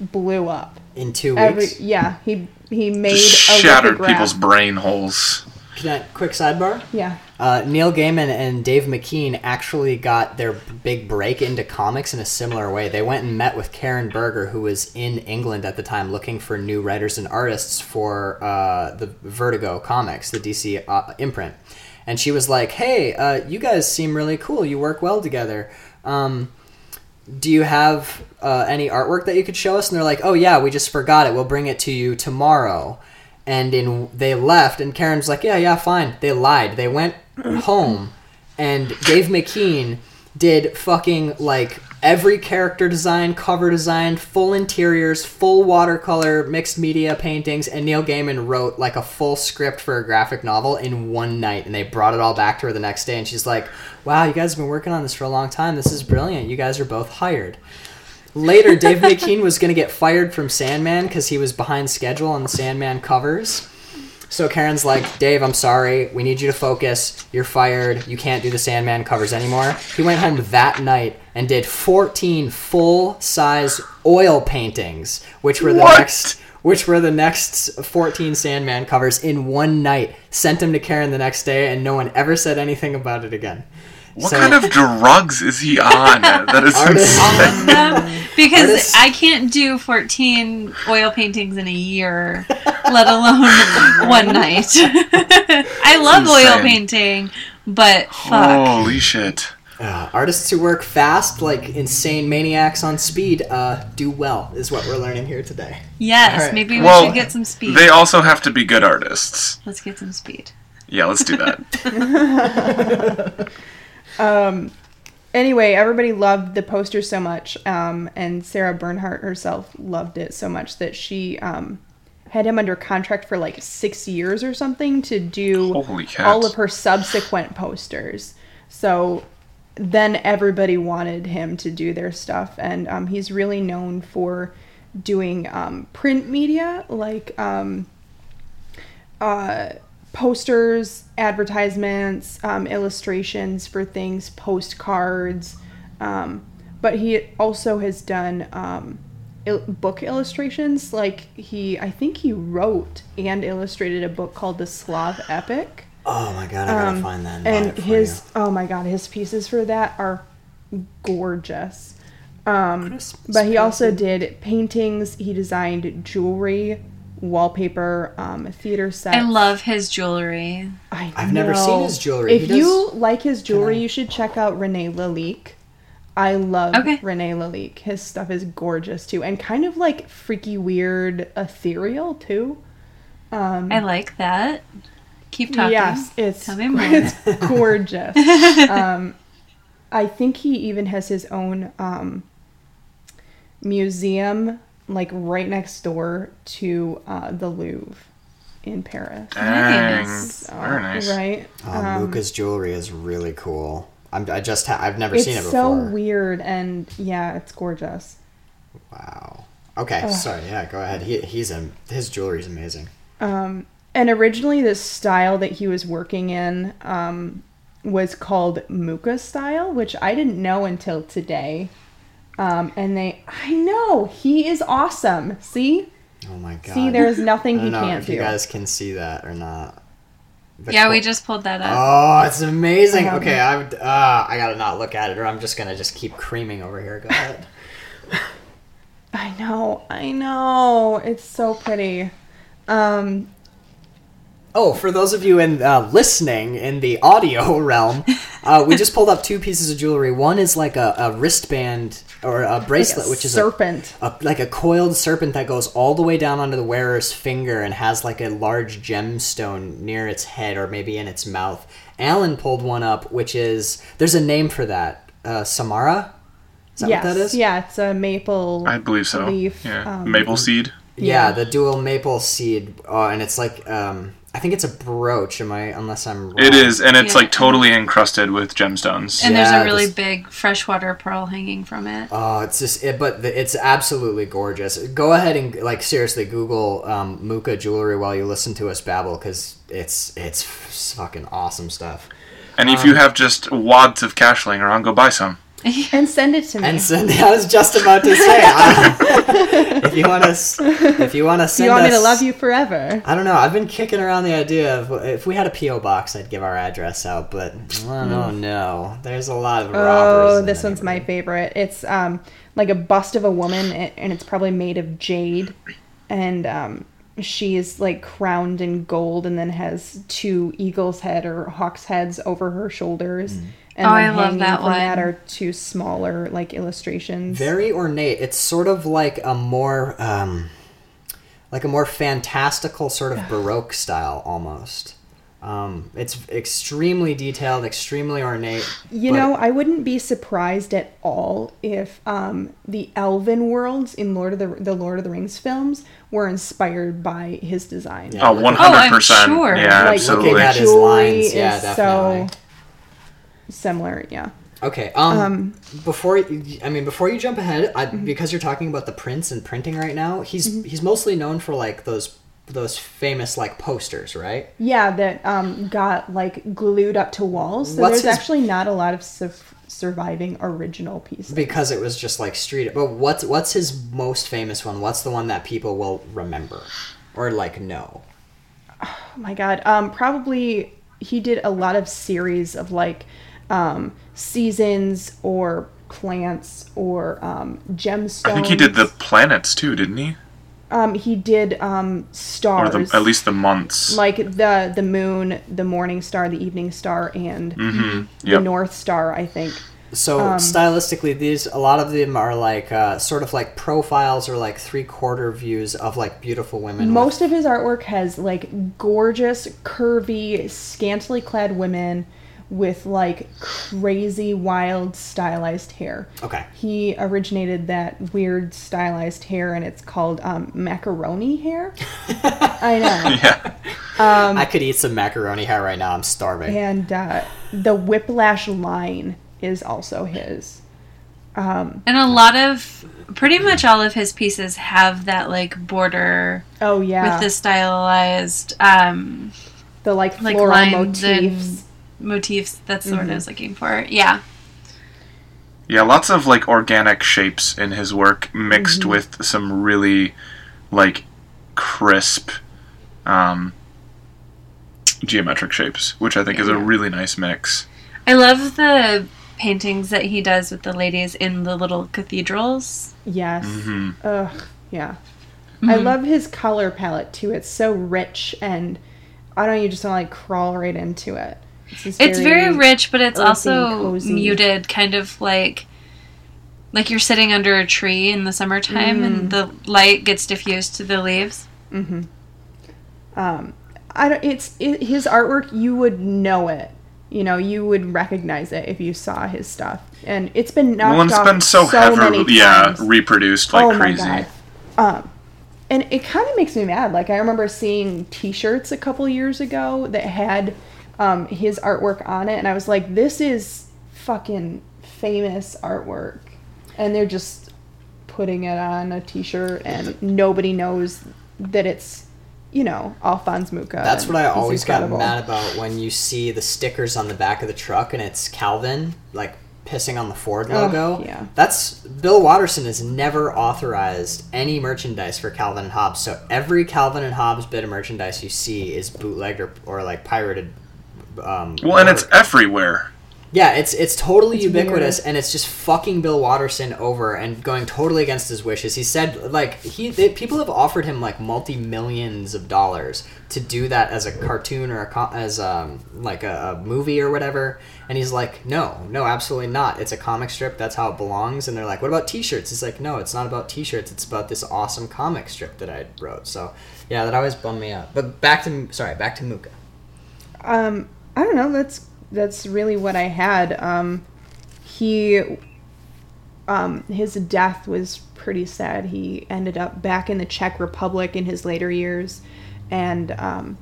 blew up In two every weeks. yeah he he made Just a shattered people's brain holes. Can I, quick sidebar. yeah Uh, Neil Gaiman and Dave McKean actually got their big break into comics in a similar way. They went and met with Karen Berger, who was in England at the time looking for new writers and artists for uh, the Vertigo comics, the DC uh, imprint. And she was like, hey, uh, you guys seem really cool. You work well together. Um, do you have uh, any artwork that you could show us? And they're like, oh yeah, we just forgot it. We'll bring it to you tomorrow. And in they left, and Karen's like, yeah, yeah, fine. They lied. They went home, and Dave McKean did fucking like every character design, cover design, full interiors, full watercolor, mixed media paintings, and Neil Gaiman wrote like a full script for a graphic novel in one night, and they brought it all back to her the next day, and she's like, "Wow, you guys have been working on this for a long time. This is brilliant. You guys are both hired." later, Dave *laughs* McKean was going to get fired from Sandman because he was behind schedule on the Sandman covers. So Karen's like, Dave, I'm sorry. We need you to focus. You're fired. You can't do the Sandman covers anymore. He went home that night and did 14 full size oil paintings, which were the What? next. Which were the next 14 Sandman covers in one night. Sent them to Karen the next day, and no one ever said anything about it again. What So- kind of drugs is he on? That is *laughs* Artist- insane. them because Artists- I can't do 14 oil paintings in a year, let alone *laughs* one night. *laughs* I love oil painting, but fuck. Holy shit. Uh, artists who work fast, like insane maniacs on speed, uh, do well, is what we're learning here today. Yes, Alright. maybe we Well, should get some speed. They also have to be good artists. Let's get some speed. Yeah, let's do that. Anyway, everybody loved the poster so much, um, and Sarah Bernhardt herself loved it so much that she um, had him under contract for like six years or something to do all of her subsequent posters. So then everybody wanted him to do their stuff, and um, he's really known for doing um, print media like um, uh, posters, advertisements, um, illustrations for things, postcards. Um, but he also has done um, il- book illustrations. Like he, I think he wrote and illustrated a book called The Slav Epic. Oh my god, I gotta Um, find that. And, buy and it for his oh my god his pieces for that are gorgeous um but he also did paintings he designed jewelry wallpaper um theater sets I love his jewelry. I I've never seen his jewelry. if He you like his jewelry you should check out renee lalique i love Okay. renee lalique his stuff is gorgeous too and kind of like freaky weird ethereal too um I like that. Keep talking. Yes, it's Tell me more. it's *laughs* gorgeous. *laughs* um, I think he even has his own um, museum, like right next door to uh, the Louvre in Paris. Dang. Nice. So, Very nice. Right? Oh, Um, Mucha's jewelry is really cool. I'm, I just ha- I've never seen it so before. weird, and yeah, it's gorgeous. Wow. Okay, sorry. Yeah, go ahead. He, he's a, his jewelry's amazing. Um, and originally, this style that he was working in um, was called Mucha style, which I didn't know until today. Um, and they, I know he is awesome. See, Oh my god. see, there's nothing I he don't know can't if do. you guys can see that or not. The Yeah, co- we just pulled that up. Oh, it's amazing. Um, okay, I would. Uh, I gotta not look at it, or I'm just gonna just keep creaming over here. Go ahead. *laughs* I know, I know, it's so pretty. Um, Oh, for those of you in uh, listening in the audio *laughs* realm, uh, we just pulled up two pieces of jewelry. One is like a, a wristband or a like bracelet, a which is a, serpent. a like a coiled serpent that goes all the way down onto the wearer's finger and has like a large gemstone near its head or maybe in its mouth. Alan pulled one up, which is there's a name for that. Uh, Samara. Is that yes, what that is? yeah, it's a maple. I believe so. Leaf, yeah. um, Maple seed. Yeah, Yeah. the dual maple seed, uh, and it's like um, I think it's a brooch. Am I? Unless I'm wrong. It is, and it's Yeah. like totally encrusted with gemstones. and there's a really this- big freshwater pearl hanging from it. Oh, it's just it, but the, it's absolutely gorgeous. Go ahead and like seriously Google um, Mucha jewelry while you listen to us babble because it's it's fucking awesome stuff. And if Um, you have just wads of cash laying around, go buy some. *laughs* and send it to me. And send, I was just about to say, *laughs* I- if you want us, if you want to send you want me to love you forever? I don't know. I've been kicking around the idea of if we had a PO box, I'd give our address out, but I don't know. There's a lot of robbers. Oh, this one's my favorite. It's um like a bust of a woman, and it's probably made of jade, and um she is like crowned in gold, and then has two eagle's head or hawk's heads over her shoulders. Mm. And Oh, then I love hanging that from that one. are two smaller like illustrations. Very ornate. It's sort of like a more, um, like a more fantastical sort of baroque style almost. Um, it's extremely detailed, extremely ornate. You but- know, I wouldn't be surprised at all if um, the elven worlds in Lord of the the Lord of the Rings films were inspired by his design. Yeah. Oh, look at- 100%. sure. Yeah, Like, absolutely. Looking at his lines, yeah, definitely. so similar. Yeah. Okay. Um, Um, before I mean before you jump ahead, I, Mm-hmm. because you're talking about the prints and printing right now, he's he's mostly known for like those those famous like posters, right? Yeah, that um, got like glued up to walls. So What's there's his- actually not a lot of su- surviving original pieces. Because it was just like street. But what's what's his most famous one? What's the one that people will remember or like know? oh my god, um, probably he did a lot of series of like um, seasons or plants or um, gemstones. I think he did the planets too, didn't he? Um, he did um, Or stars. the, at least the months. like the the moon, the morning star, the evening star, and mm-hmm. the north star. I think. So Um, stylistically, these a lot of them are like uh, sort of like profiles or like three quarter views of like beautiful women. with- Most of his artwork has like gorgeous, curvy, scantily clad women with like crazy, wild, stylized hair. okay. He originated that weird stylized hair, and it's called um, macaroni hair. *laughs* I know. *laughs* Yeah. Um, I could eat some macaroni hair right now. I'm starving. And uh, the whiplash line is also his. Um, And a lot of, pretty much all of his pieces have that like border oh yeah, with the stylized um, the like like floral lines and motifs. motifs. That's the word Mm-hmm. I was looking for. Yeah. Yeah, lots of like organic shapes in his work mixed Mm-hmm. with some really like crisp um, geometric shapes, which I think is a Yeah. really nice mix. I love the paintings that he does with the ladies in the little cathedrals. Yes. hmm Ugh. Yeah. I Mhm. love his color palette too. It's so rich and I don't know, you just want to like crawl right into it. Just It's very rich, but it's also cozy. muted, kind of like like you're sitting under a tree in the summertime Mm. and the light gets diffused to the leaves. Mm-hmm. Um, I don't. It's it, his artwork. You would know it. You know, you would recognize it if you saw his stuff. And it's been knocked Well, and it's off been so, many heavily, yeah, reproduced like oh crazy. my god. Um, and it kind of makes me mad. Like I remember seeing T-shirts a couple years ago that had um, his artwork on it, and I was like, "This is fucking famous artwork," and they're just putting it on a T-shirt, and nobody knows that it's, you know, Alphonse Mucha. That's what I always got mad about when you see the stickers on the back of the truck and it's Calvin like pissing on the Ford Oh, logo. yeah. That's Bill Watterson has never authorized any merchandise for Calvin and Hobbes. So every Calvin and Hobbes bit of merchandise you see is bootlegged or, or like pirated. Um, Well, and it's everywhere. Yeah, it's it's totally It's ubiquitous, weird. and it's just fucking Bill Watterson over and going totally against his wishes. He said like he they, people have offered him like multi millions of dollars to do that as a cartoon or a co- as um like a, a movie or whatever, and he's like, no, no, absolutely not. It's a comic strip. That's how it belongs. And they're like, what about T-shirts? He's like, no, it's not about T-shirts. It's about this awesome comic strip that I wrote. So yeah, that always bummed me out. But back to sorry, back to Mucha. Um, I don't know. That's that's really what I had. Um, he, um, his death was pretty sad. He ended up back in the Czech Republic in his later years, and um,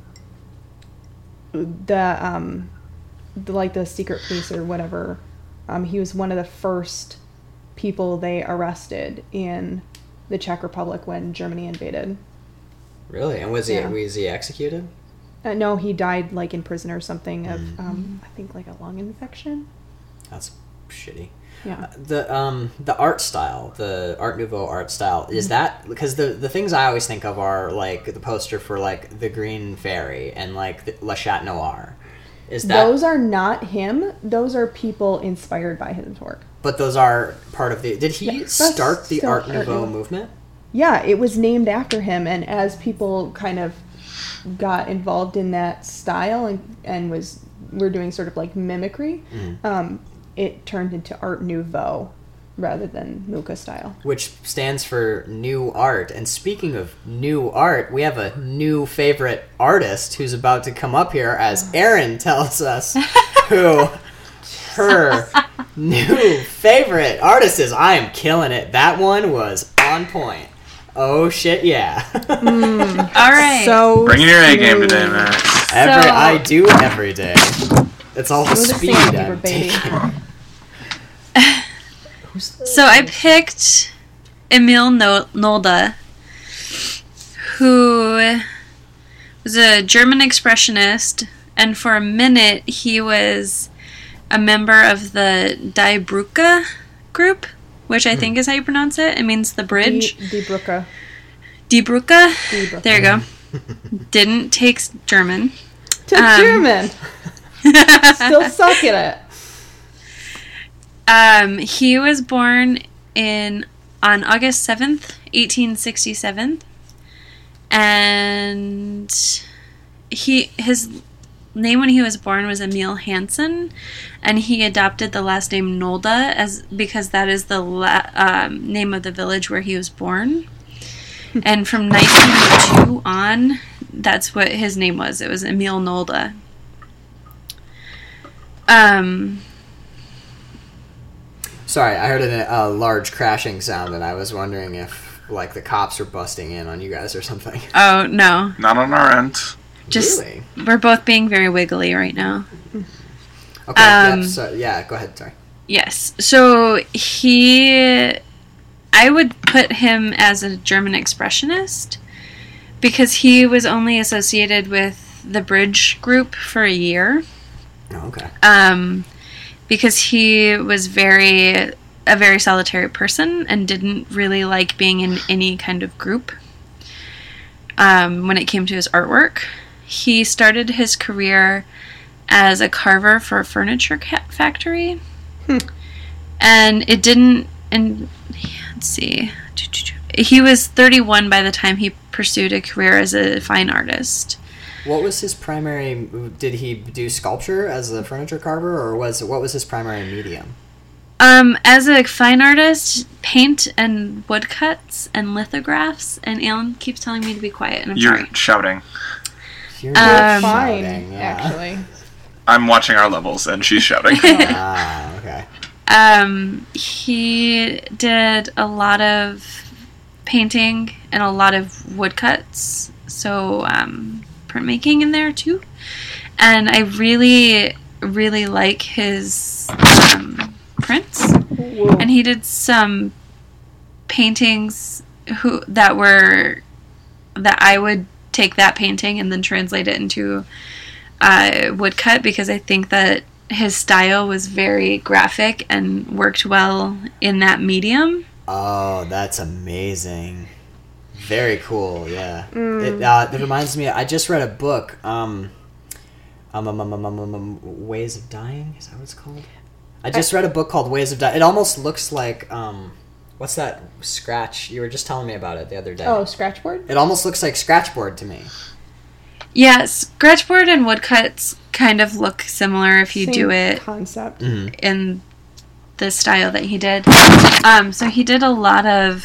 the um, the, like the secret police or whatever. Um, he was one of the first people they arrested in the Czech Republic when Germany invaded. Really? And was he Yeah. was he executed? Uh, no, he died like in prison or something of um, I think like a lung infection. That's shitty. Yeah. the um the art style the art nouveau art style is Mm-hmm. that because the the things i always think of are like the poster for like the green fairy and like the, la chat noir is that Those are not him. Those are people inspired by his work. but those are part of the did he Yeah, start the art Art nouveau Nouveau. movement Yeah, it was named after him, and as people kind of got involved in that style and and was were doing sort of like mimicry, Mm. um, it turned into Art Nouveau rather than Mucha style. which stands for new art. And speaking of new art we have a new favorite artist who's about to come up here as Erin tells us *laughs* who her new favorite artist is. I am killing it. That one was on point oh shit yeah. *laughs* All right. So Bringing your A game today, Matt. every So- I do every day. It's all the speed I'm baby. taking. So I picked Emil no- Nolde, who was a German expressionist, and for a minute he was a member of the Die Brücke group, which I think is how you pronounce it. It means the bridge. Die, Die Brücke. Die Brücke. Die Brücke. There you go. *laughs* Didn't take German. To Um, German. *laughs* Still suck at it. Um, he was born in on August seventh, eighteen sixty seven, and he his name when he was born was Emil Hansen, and he adopted the last name Nolde as because that is the la- um, name of the village where he was born. and from 1902 on, that's what his name was. It was Emil Nolde. Um, Sorry, I heard a uh, large crashing sound, and I was wondering if like the cops were busting in on you guys or something. oh no, Not on our end. Just really? we're both being very wiggly right now. Okay. Um, yep, so yeah, go ahead. Sorry. Yes. So he I would put him as a German expressionist because he was only associated with the Bridge group for a year. Oh, okay. Um because he was very a very solitary person and didn't really like being in any kind of group. Um, when it came to his artwork, he started his career as a carver for a furniture ca- factory, and it didn't. And let's see, he was 31 by the time he pursued a career as a fine artist. What was his primary? Did he do sculpture as a furniture carver, or was what was his primary medium? Um, as a fine artist, paint and woodcuts and lithographs. And Alan keeps telling me to be quiet, and I'm You're sorry. shouting. You're Um, Fine, shouting, yeah. actually. I'm watching our levels, and she's shouting. *laughs* Ah, okay. Um, he did a lot of painting and a lot of woodcuts, so um, printmaking in there too. And I really, really like his um, prints. Whoa. and he did some paintings who that were that I would take that painting and then translate it into uh, woodcut because I think that his style was very graphic and worked well in that medium. Oh, that's amazing. Very cool. Yeah. It, uh, it reminds me. I just read a book. Um, um, um, um, um, um, um, um, Ways of Dying. Is that what it's called? I just read a book called Ways of Dying. It almost looks like um, what's that scratch? You were just telling me about it the other day. Oh, scratchboard? It almost looks like scratchboard to me. Yeah, scratchboard and woodcuts kind of look similar if you do it Concept. in the style that he did. Um, so he did a lot of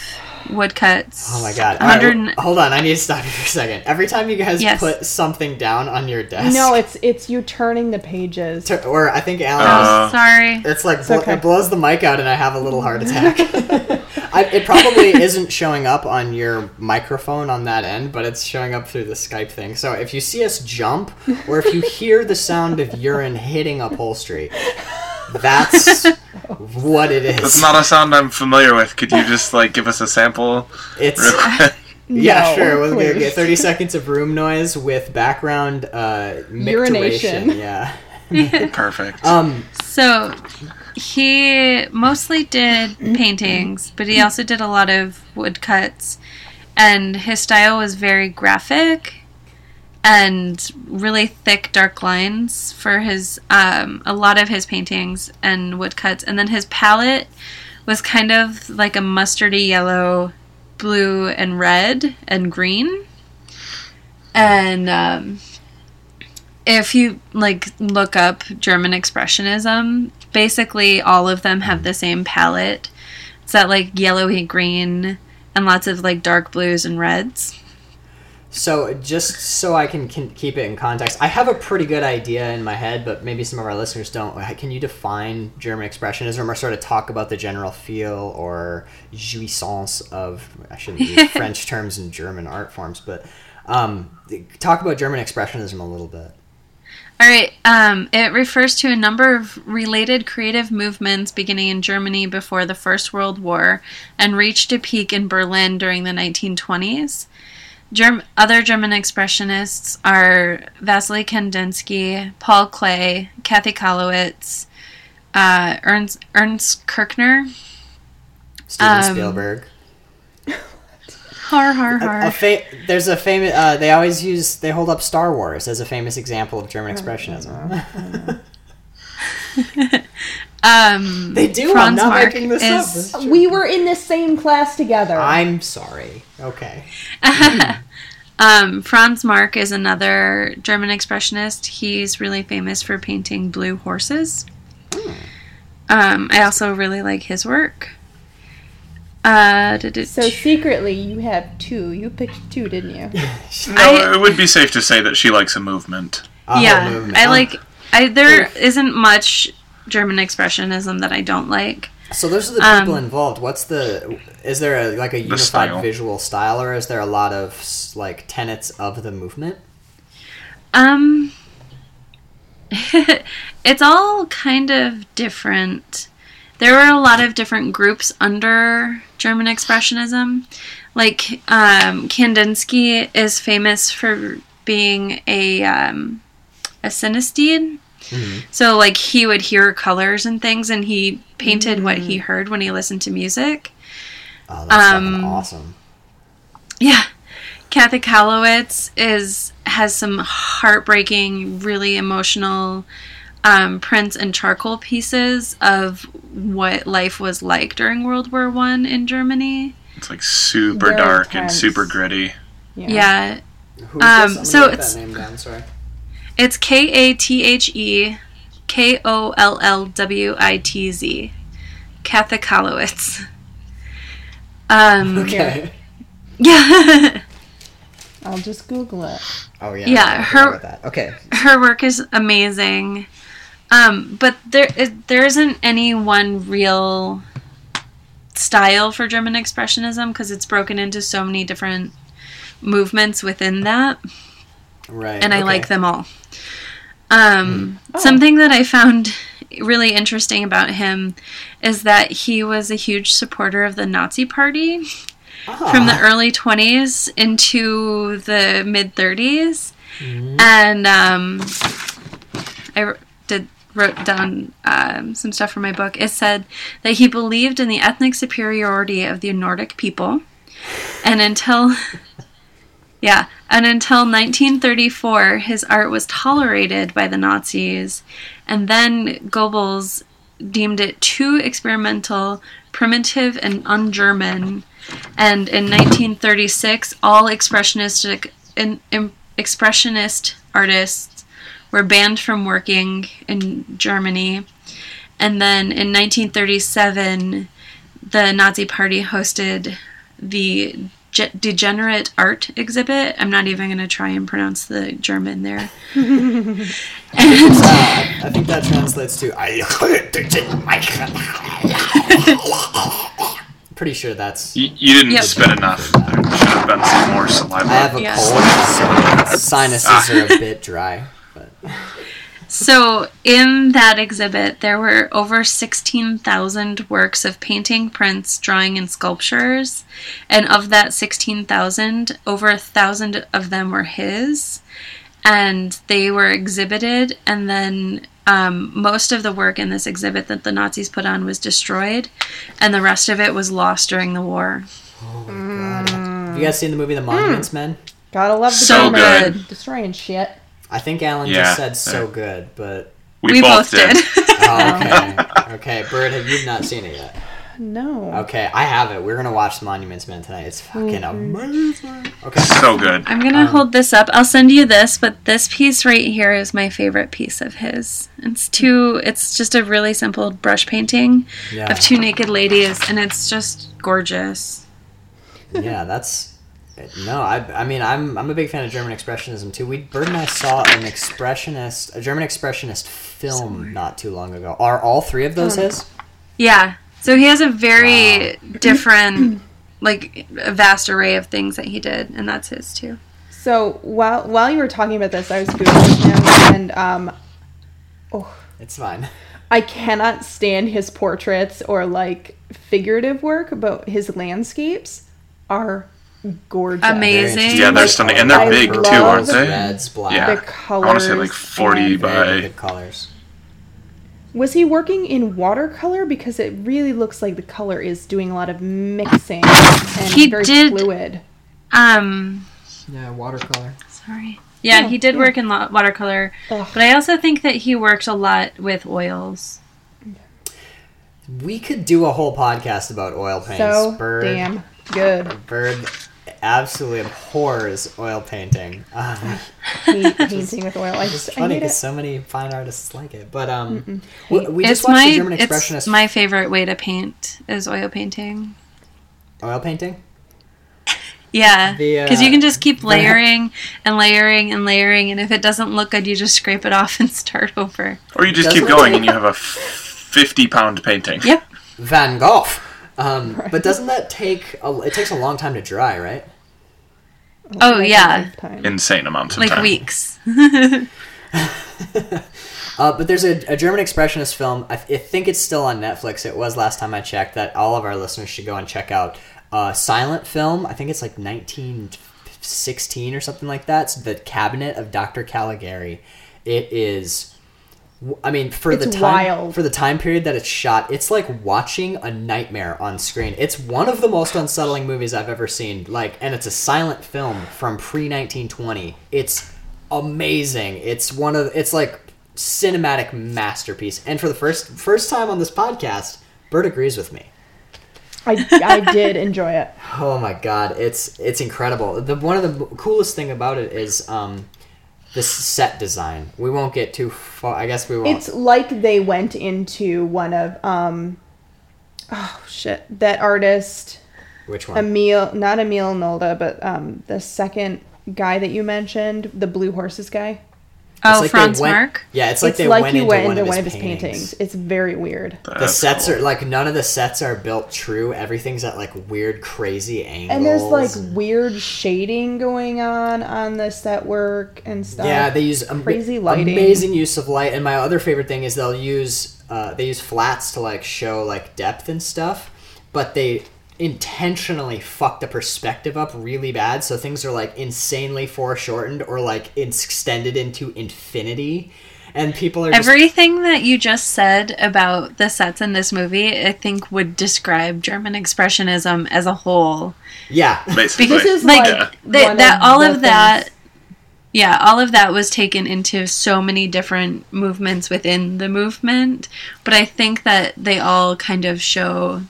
woodcuts. Oh my god! All right, 100 w- hold on, I need to stop you for a second. Every time you guys Yes. put something down on your desk, No, it's it's you turning the pages. to- or I think Alan. Uh, Sorry. It's like blo- okay. it blows the mic out, and I have a little heart attack. *laughs* I, it probably isn't showing up on your microphone on that end, but it's showing up through the Skype thing. So if you see us jump, or if you hear the sound of urine hitting upholstery, that's what it is. That's not a sound I'm familiar with. Could you just like give us a sample? it's real *laughs* quick? yeah, No, sure. We'll get, please. get thirty seconds of room noise with background uh, Urination. Yeah. *laughs* Perfect. Um. So he mostly did paintings, but he also did a lot of woodcuts, and his style was very graphic and really thick, dark lines for his um, a lot of his paintings and woodcuts, and then his palette was kind of like a mustardy yellow, blue, and red and green, and um, if you like look up German expressionism, basically all of them have the same palette. It's that like yellowy green and lots of like dark blues and reds. So just so I can, can keep it in context, I have a pretty good idea in my head, but maybe some of our listeners don't. Can you define German expressionism, or sort of talk about the general feel or jouissance of? I shouldn't use *laughs* French terms in German art forms, but um, talk about German expressionism a little bit. All right. Um, it refers to a number of related creative movements beginning in Germany before the First World War and reached a peak in Berlin during the 1920s. Germ- other German expressionists are Vasily Kandinsky, Paul Klee, Kathy Kollwitz, uh, Ernst, Ernst Kirchner. Steven Um, Spielberg. *laughs* Har har A, a har. fa- there's a famous. Uh, they always use. They hold up Star Wars as a famous example of German expressionism. *laughs* *laughs* Um, they do. I'm Franz not Marc making this is- up. We were in the same class together. I'm sorry. Okay. *laughs* Um, Franz Marc is another German expressionist. He's really famous for painting blue horses. Um, I also really like his work. Uh, so secretly, you have two. You picked two, didn't you? *laughs* *laughs* No, I- it would be safe to say that she likes a movement. A whole yeah, movement. I like. I there isn't much German expressionism that I don't like. So those are the people um, involved. What's the? Is there a like a unified style. visual style, or is there a lot of like tenets of the movement? Um, *laughs* it's all kind of different. There were a lot of different groups under German Expressionism. Like, um, Kandinsky is famous for being a, um, a synesthete. So, like, he would hear colors and things, and he painted what he heard when he listened to music. Oh, that's Um, awesome. Yeah. Kathy Kollwitz is has some heartbreaking, really emotional um, prints and charcoal pieces of what life was like during World War One in Germany. It's like super Very dark and super gritty. Yeah, Who's um, so gonna it's- that name down. Sorry. It's K A T H E K O L L W I T Z. Kathy Kollwitz. Um, *laughs* Okay. yeah. *laughs* I'll just Google it. Oh yeah. Yeah, her- that. Okay. her work is amazing um but there is, there isn't any one real style for german expressionism because it's broken into so many different movements within that Right. and i okay. Like them all um something that i found really interesting about him is that he was a huge supporter of the nazi party Ah, from the early 20s into the mid 30s Mm-hmm. and um, i did wrote down um, some stuff from my book. It said that he believed in the ethnic superiority of the nordic people. And until *laughs* yeah and until 1934 his art was tolerated by the nazis and then goebbels deemed it too experimental primitive and un-german and in 1936 all expressionistic in, in, expressionist artists were banned from working in Germany. And then in 1937, the Nazi Party hosted the Ge- Degenerate Art exhibit. I'm not even going to try and pronounce the German there. *laughs* and Uh, I think that translates to. I. *laughs* Pretty sure that's. You, you didn't Yep. spit enough. There should have been some more saliva. I have a Yeah. cold, so *laughs* sinuses are a bit dry. But So, in that exhibit, there were over 16,000 works of painting, prints, drawing, and sculptures. And of that 16,000, over a thousand of them were his. And they were exhibited, and then um, most of the work in this exhibit that the Nazis put on was destroyed, and the rest of it was lost during the war. oh my god, have you guys seen the movie The Monuments Men? Gotta love the So Germans good. destroying shit. I think Alan Yeah. just said so good, but we, We, both, both, did. did. oh, okay, *laughs* okay. Bird, have you not seen it yet? No. Okay, I have it. We're gonna watch The Monuments Men tonight. It's fucking amazing. Okay, So good. I'm gonna um, hold this up. I'll send you this, but this piece right here is my favorite piece of his. It's two. It's just a really simple brush painting yeah, of two naked ladies, and it's just gorgeous. yeah. That's no. I, I mean, I'm I'm a big fan of German expressionism too. We Bird and I saw an expressionist, a German expressionist film not too long ago. Are all three of those his? Yeah. So he has a very *clears throat* different, like, a vast array of things that he did, and that's his too. So while while you were talking about this, I was googling him, and um, oh It's fine. I cannot stand his portraits or like figurative work, but his landscapes are gorgeous. Amazing. Yeah, they're stunning, and they're I big too, aren't they? Reds, black. Yeah. The I want to say like 40 and- by. good colors. Was he working in watercolor? Because it really looks like the color is doing a lot of mixing and He very did- fluid. Um, Yeah, watercolor. sorry. Yeah, Oh, he did yeah. work in lo- watercolor, Ugh. but I also think that he worked a lot with oils. We could do a whole podcast about oil paints. So Bird, damn good. Bird absolutely abhors oil painting. *laughs* Um, Hate painting with oil. I it's just I funny because it. so many fine artists like it. But um, we, we just it's watched my the German it's expressionist my favorite way to paint is oil painting. oil painting. Yeah, The, because you uh, can just keep layering and layering and layering, and if it doesn't look good, you just scrape it off *laughs* and start over. Or you just keep going take- and you have a 50 pound painting. Yep. Van Gogh. Um, But doesn't that take? A, it takes a long time to dry, right? Oh yeah. Insane amounts of time. like time. weeks. *laughs* Uh, but there's a, a German expressionist film. I, I think it's still on Netflix. It was last time I checked. That all of our listeners should go and check out. Uh, silent film. I think it's like 1916 or something like that. It's the Cabinet of Dr. Caligari. It is. I mean, for the time wild. for the time period that it's shot, it's like watching a nightmare on screen. It's one of the most unsettling movies I've ever seen. Like, and it's a silent film from pre 1920. It's amazing. It's one of it's like cinematic masterpiece. And for the first first time on this podcast, Bert agrees with me. I, I *laughs* did enjoy it. Oh my god, it's it's incredible. The one of the coolest thing about it is um the set design. We won't get too far. I guess we won't. It's like they went into one of um oh shit that artist Which one? Emil not Emil Nolde but um the second guy that you mentioned the Blue Horses guy. Oh, like they Franz went- Marc. Yeah, it's like it's they like went you into went one, into of, one his of his paintings. paintings. It's very weird. The sets cool. are like none of the sets are built true. Everything's at like weird, crazy angles. And there's like weird shading going on on the set work and stuff. yeah, they use am- crazy lighting. amazing use of light. And my other favorite thing is they'll use uh, they use flats to like show like depth and stuff, but they intentionally fuck the perspective up really bad. So things are like insanely foreshortened or like extended into infinity, and people are just Everything that you just said about the sets in this movie, I think would describe German expressionism as a whole. yeah. Basically. This is Like like the, one that, all the of that. things- Yeah, all of that was taken into so many different movements within the movement, but I think that they all kind of show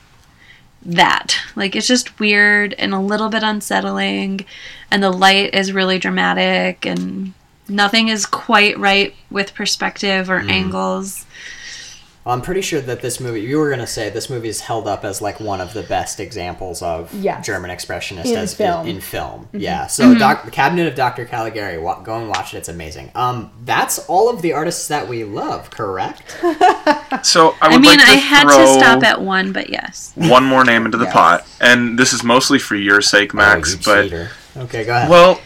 that. Like it's just weird and a little bit unsettling, and the light is really dramatic, and nothing is quite right with perspective or mm. angles. Well, I'm pretty sure that this movie, you were going to say this movie is held up as like one of the best examples of Yes. German expressionist In as film. in film. Yeah. So Doc, the Cabinet of Dr. Caligari, wa- go and watch it. It's amazing. Um, that's all of the artists that we love, correct? *laughs* So I would I mean, like to I had to stop at one, but yes. one more name into the *laughs* Yes. pot, and this is mostly for your sake, Max. Oh, you but cheater. Okay, go ahead. well,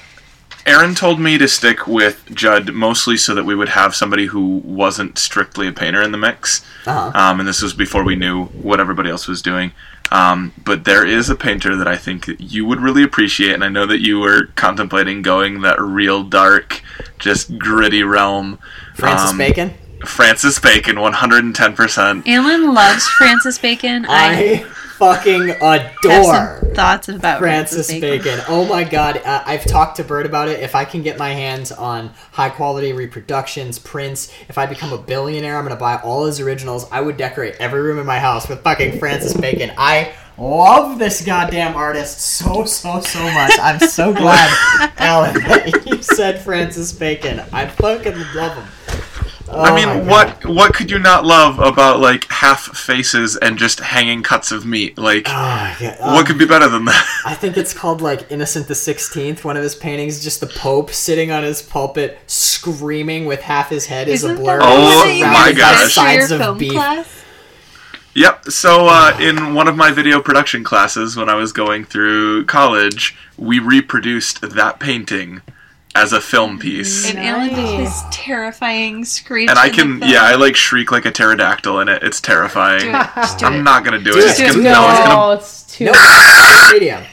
Aaron told me to stick with Judd mostly so that we would have somebody who wasn't strictly a painter in the mix. uh-huh. Um, and this was before we knew what everybody else was doing. Um, but there is a painter that I think that you would really appreciate, and I know that you were contemplating going that real dark, just gritty realm. Francis um, Bacon. Francis Bacon, 110%. Alan loves Francis Bacon. I, I fucking adore thoughts about Francis Bacon. Oh my god, uh, I've talked to Bert about it. If I can get my hands on high quality reproductions, prints, if I become a billionaire, I'm gonna buy all his originals. I would decorate every room in my house with fucking Francis Bacon. I love this goddamn artist so so so much. I'm so glad, *laughs* Alan, that you said Francis Bacon. I fucking love him. Oh I mean, what what could you not love about like half faces and just hanging cuts of meat? Like, Ah, yeah, what um, could be better than that? *laughs* I think it's called like Innocent the Sixteenth. One of his paintings, just the Pope sitting on his pulpit, screaming with half his head is a Isn't blur. Oh my gosh. for Sides of film beef. class? Yep. So uh, in one of my video production classes when I was going through college, we reproduced that painting as a film piece. And Alan Nice. his terrifying screech. And I can, yeah, I like shriek like a pterodactyl in it. It's terrifying. Do it. Just do I'm it. not gonna do, Do it. it. It's gonna, Do no, it's gonna Oh, it's too. No, *laughs* medium.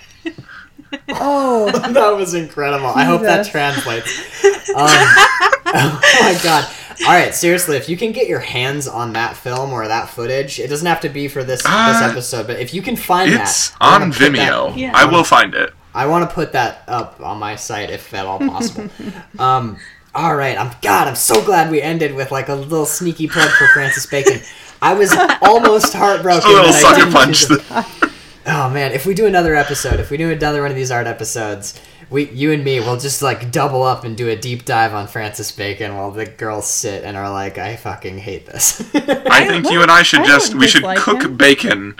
Oh, *laughs* that was incredible. I hope that translates. *laughs* Um, oh my god. All right, seriously, if you can get your hands on that film or that footage, it doesn't have to be for this this Uh, episode, but if you can find It's that, I on put that- Vimeo. Yeah. I will find it. I want to put that up on my site if at all possible. *laughs* um, all right, I'm God. I'm so glad we ended with like a little sneaky plug for Francis Bacon. I was almost heartbroken. *laughs* A little I sucker didn't punch. the- Oh man, if we do another episode, if we do another one of these art episodes, we, you and me, will just like double up and do a deep dive on Francis Bacon while the girls sit and are like, "I fucking hate this." I think you and I should I just we should dislike cook him. bacon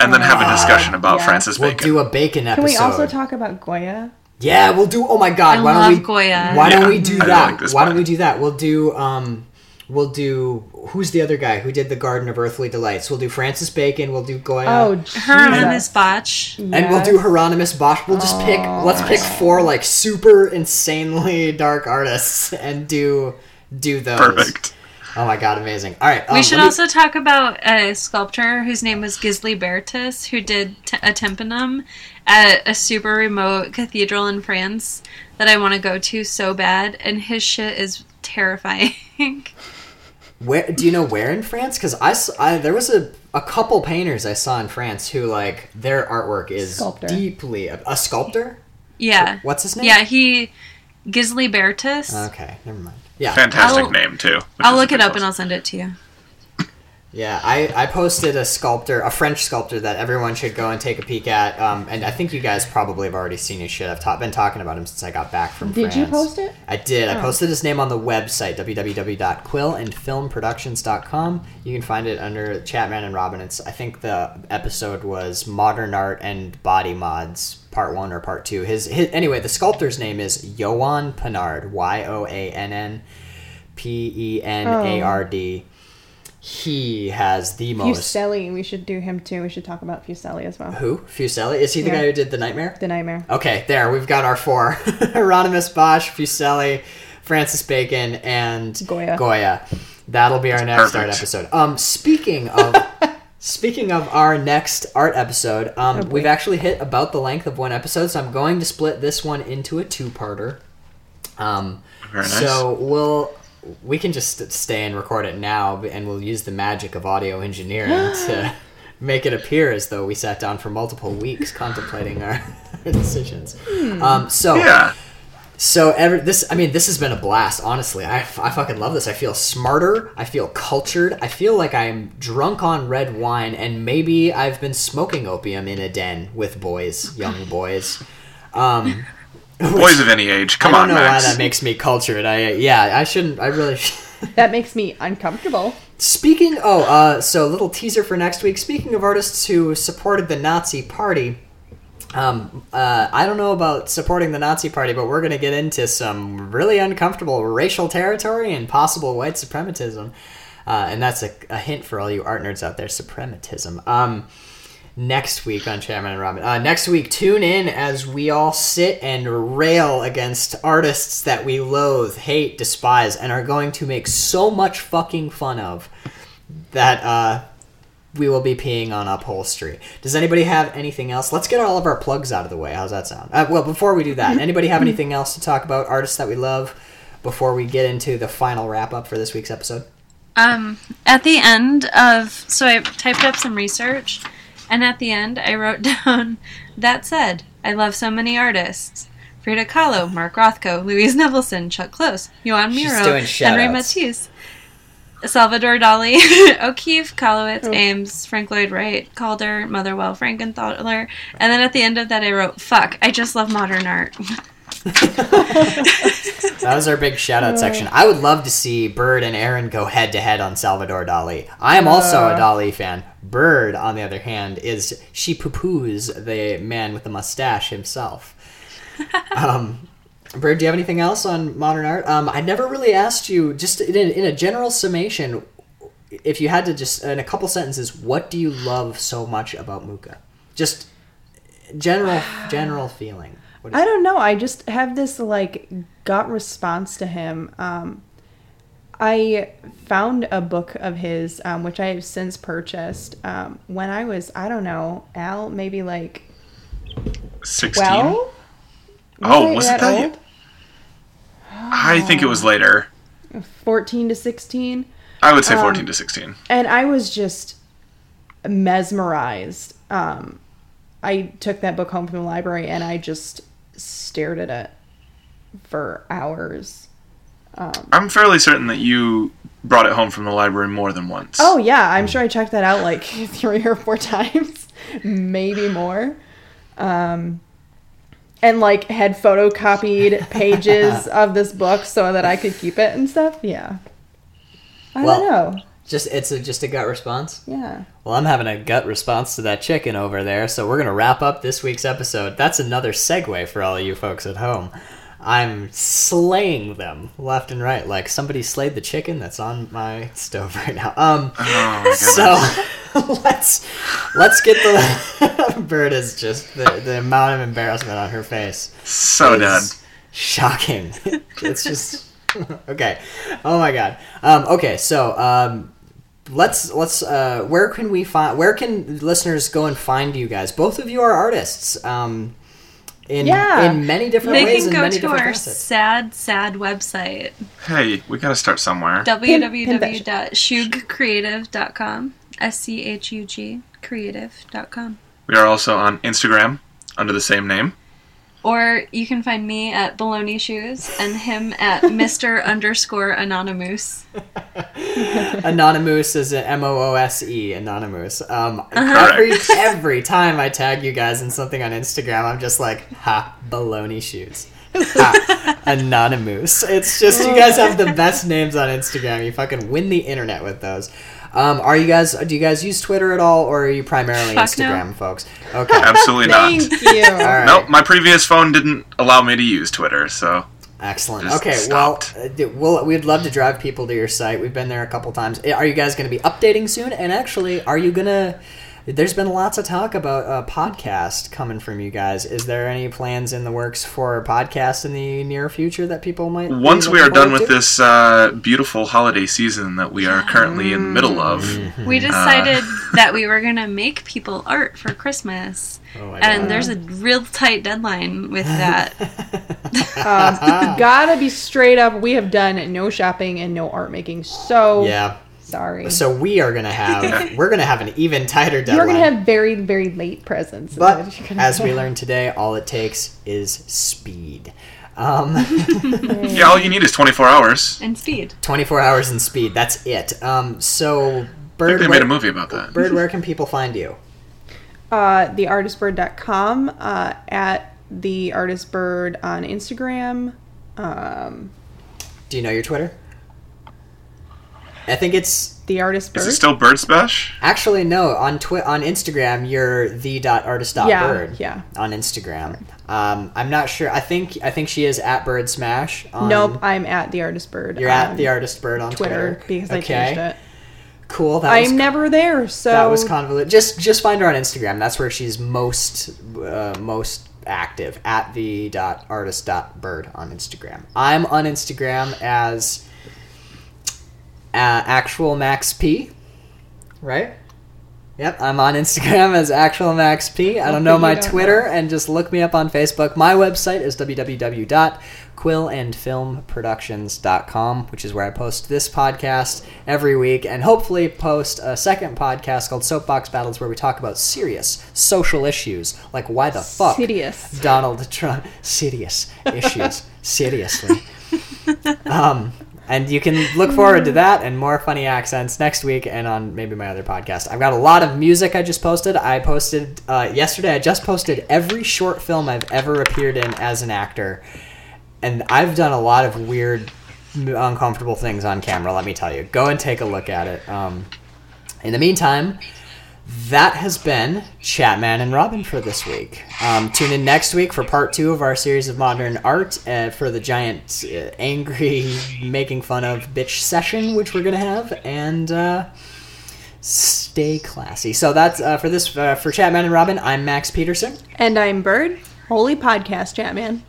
and then have a discussion about yeah. Francis Bacon. we'll do a bacon episode. can we also talk about Goya? Yeah, we'll do. Oh my god, I why love don't we? Goya. Why don't we do that? like this why don't we do that? We'll do. Um, we'll do. Who's the other guy who did the Garden of Earthly Delights? We'll do Francis Bacon. We'll do Goya. Oh, Hieronymus Jesus. Bosch. And we'll do Hieronymus Bosch. We'll just pick. Oh. Let's pick four like super insanely dark artists and do do those. Perfect. Oh my god, amazing! All right, um, we should me- also talk about a sculptor whose name was Gislebertus, who did t- a tympanum at a super remote cathedral in France that I want to go to so bad, and his shit is terrifying. *laughs* Where do you know where in France? Because I, s- I- there was a a couple painters I saw in France who like their artwork is Sculptor. deeply a, a sculptor. yeah. What's his name? Yeah, he. Gislebertus. Okay, never mind. Yeah, Fantastic I'll- name too. I'll look it up plus. and I'll send it to you. yeah. I I posted a sculptor, a French sculptor that everyone should go and take a peek at. Um, and I think you guys probably have already seen his shit. I've ta- been talking about him since I got back from. Did you post it? I did. I Oh. posted his name on the website www.quillandfilmproductions.com. You can find it under Chatman and Robin. It's I think the episode was Modern Art and Body Mods Part One or Part Two. His, his anyway, the sculptor's name is Yoann Penard. Y O A N N P E N A R D. He has the most. Fuseli. We should do him too. We should talk about Fuseli as well. Who? Fuseli? Is he the Yeah. guy who did the Nightmare? The Nightmare. Okay, there we've got our four: *laughs* Hieronymus Bosch, Fuseli, Francis Bacon, and Goya. Goya. That'll be our next art Perfect. episode. Um, speaking of speaking of our next art episode, um, Oh, we've actually hit about the length of one episode, so I'm going to split this one into a two-parter. Um, Very nice. so we'll we can just stay and record it now, and we'll use the magic of audio engineering *gasps* to make it appear as though we sat down for multiple weeks contemplating our *laughs* decisions. Um, so yeah. So every, this, I mean, this has been a blast. Honestly, I, I fucking love this. I feel smarter. I feel cultured. I feel like I'm drunk on red wine, and maybe I've been smoking opium in a den with boys, young boys. Um, *laughs* Boys of any age. Come I on, don't know Max. why that makes me cultured. I yeah, I shouldn't. I really. *laughs* That makes me uncomfortable. Speaking, oh, uh, so a little teaser for next week. Speaking of artists who supported the Nazi Party, um, uh, I don't know about supporting the Nazi Party, but we're going to get into some really uncomfortable racial territory and possible white suprematism. Uh, and that's a, a hint for all you art nerds out there suprematism. Um, next week on Chatman and Robin. Uh, next week, tune in as we all sit and rail against artists that we loathe, hate, despise, and are going to make so much fucking fun of that uh, we will be peeing on upholstery. Does anybody have anything else? Let's get all of our plugs out of the way. How's that sound? Uh, well, before we do that, anybody have anything else to talk about artists that we love before we get into the final wrap up for this week's episode? Um, at the end of so I typed up some research, and at the end I wrote *laughs* down that said I love so many artists: Frida Kahlo, Mark Rothko, Louise Nevelson, Chuck Close, Joan Miro, Henry. Matisse, Salvador Dali, *laughs* O'Keeffe, Kollwitz, Ames, Frank Lloyd Wright, Calder, Motherwell, Frankenthaler, and then at the end of that I wrote "Fuck, I just love modern art." *laughs* That was our big shout out section. I would love to see Bird and Aaron go head to head on Salvador Dali. I am also a. Dali fan. Bird, on the other hand, is she poo poos the man with the mustache himself. *laughs* um, Bird, do you have anything else on modern art? Um, I never really asked you, just in a, in a general summation, if you had to just, in a couple sentences, what do you love so much about Mucha? Just general, *sighs* general feeling. What is I don't know. I just have this like gut response to him. Um, I found a book of his, um, which I have since purchased. Um, when I was, I don't know, Al, maybe like 16? Oh, I was it that? old? I think it was later. Fourteen to sixteen. I would say 14 Um, to 16. and I was just mesmerized. Um, I took that book home from the library and I just stared at it for hours. Um, I'm fairly certain that you brought it home from the library more than once. oh yeah, I'm sure I checked that out like *laughs* three or four *laughs* times, maybe more. Um, and like had photocopied *laughs* pages of this book so that I could keep it and stuff. Yeah. I Well- don't know. Just it's a, just a gut response. Yeah. Well, I'm having a gut response to that chicken over there, so we're gonna wrap up this week's episode. That's another segue for all of you folks at home. I'm slaying them left and right, like somebody slayed the chicken that's on my stove *laughs* right now. Um, Oh, so *laughs* let's let's get the *laughs* bird is just the the amount of embarrassment on her face. so is Shocking. it's just okay. Oh my god. Um, okay, so um, let's let's uh, where can we find where can listeners go and find you guys? Both of you are artists. Um, in Yeah. in many different They ways They can go to our facets. sad, sad website, Hey, we gotta start somewhere. www.schugcreative.com. S C H U G creative.com. We are also on Instagram under the same name. Or you can find me at Baloney Shoes and him at *laughs* Mr. underscore Anonymous. *laughs* Anonymous is M O O S E. Anonymous. Um, Uh-huh. every *laughs* every time I tag you guys in something on Instagram, I'm just like, ha, baloney shoes. Ha, Anonymous. It's just you guys have the best names on Instagram. You fucking win the internet with those. Um, are you guys? Do you guys use Twitter at all, or are you primarily Fuck no. Instagram folks? Okay. Absolutely Thank not. you. *laughs* All right. Nope, my previous phone didn't allow me to use Twitter, so Excellent. Just Okay, stopped. well, uh, we'll, we'd love to drive people to your site. We've been there a couple times. Eh, Are you guys going to be updating soon? And actually, are you going to? There's been lots of talk about a podcast coming from you guys. Is there any plans in the works for a podcast in the near future that people might? once we are done forward with to? this uh, beautiful holiday season that we are currently in the middle of, Mm-hmm. We decided that we were going to make people art for Christmas. Oh my And God. there's a real tight deadline with that. *laughs* Um, gotta be straight up. We have done no shopping and no art making. So yeah. Sorry. So we are gonna have *laughs* we're gonna have an even tighter deadline. You're gonna have very very late presents. But what you're as we learned today, all it takes is speed. Um, *laughs* yeah, all you need is 24 hours. and speed. 24 hours in speed. That's it. Um, so, I think Bird, they where, made a movie about that. Bird, where *laughs* can people find you? uh, theartistbird.com, uh, at theartistbird on Instagram. Um, Do you know your Twitter? I think it's the artist bird. Is it still Bird Smash? actually no on twi- on Instagram. You're the dot artist dot Yeah, bird. yeah. On Instagram, um, I'm not sure. I think I think she is at Bird Smash. On, nope, I'm at the artist bird. You're on at the artist bird on Twitter, Twitter, because I changed it. Cool. That I'm never there, so that was convoluted. Just just find her on Instagram. That's where she's most uh, most active at the dot artist dot bird on Instagram. I'm on Instagram as actual Max P. Right. Yep, I'm on Instagram as actual Max P. I don't know my don't Twitter, and just look me up on Facebook. My website is www.quillandfilmproductions.com, which is where I post this podcast every week, and hopefully post a second podcast called Soapbox Battles, where we talk about serious social issues, like why the fuck Sidious. Donald Trump *laughs* serious issues seriously. *laughs* um, and you can look forward to that and more funny accents next week and on maybe my other podcast. I've got a lot of music I just posted. I posted uh, yesterday. I just posted every short film I've ever appeared in as an actor, and I've done a lot of weird, uncomfortable things on camera. Let me tell you. Go and take a look at it. Um, in the meantime, that has been Chatman and Robin for this week. Um, tune in next week for part two of our series of modern art uh, for the giant, uh, angry, *laughs* making fun of bitch session, which we're gonna have, and uh, stay classy. So that's uh, for this uh, for Chatman and Robin. I'm Max Peterson. And I'm Bird. Holy podcast chat, man.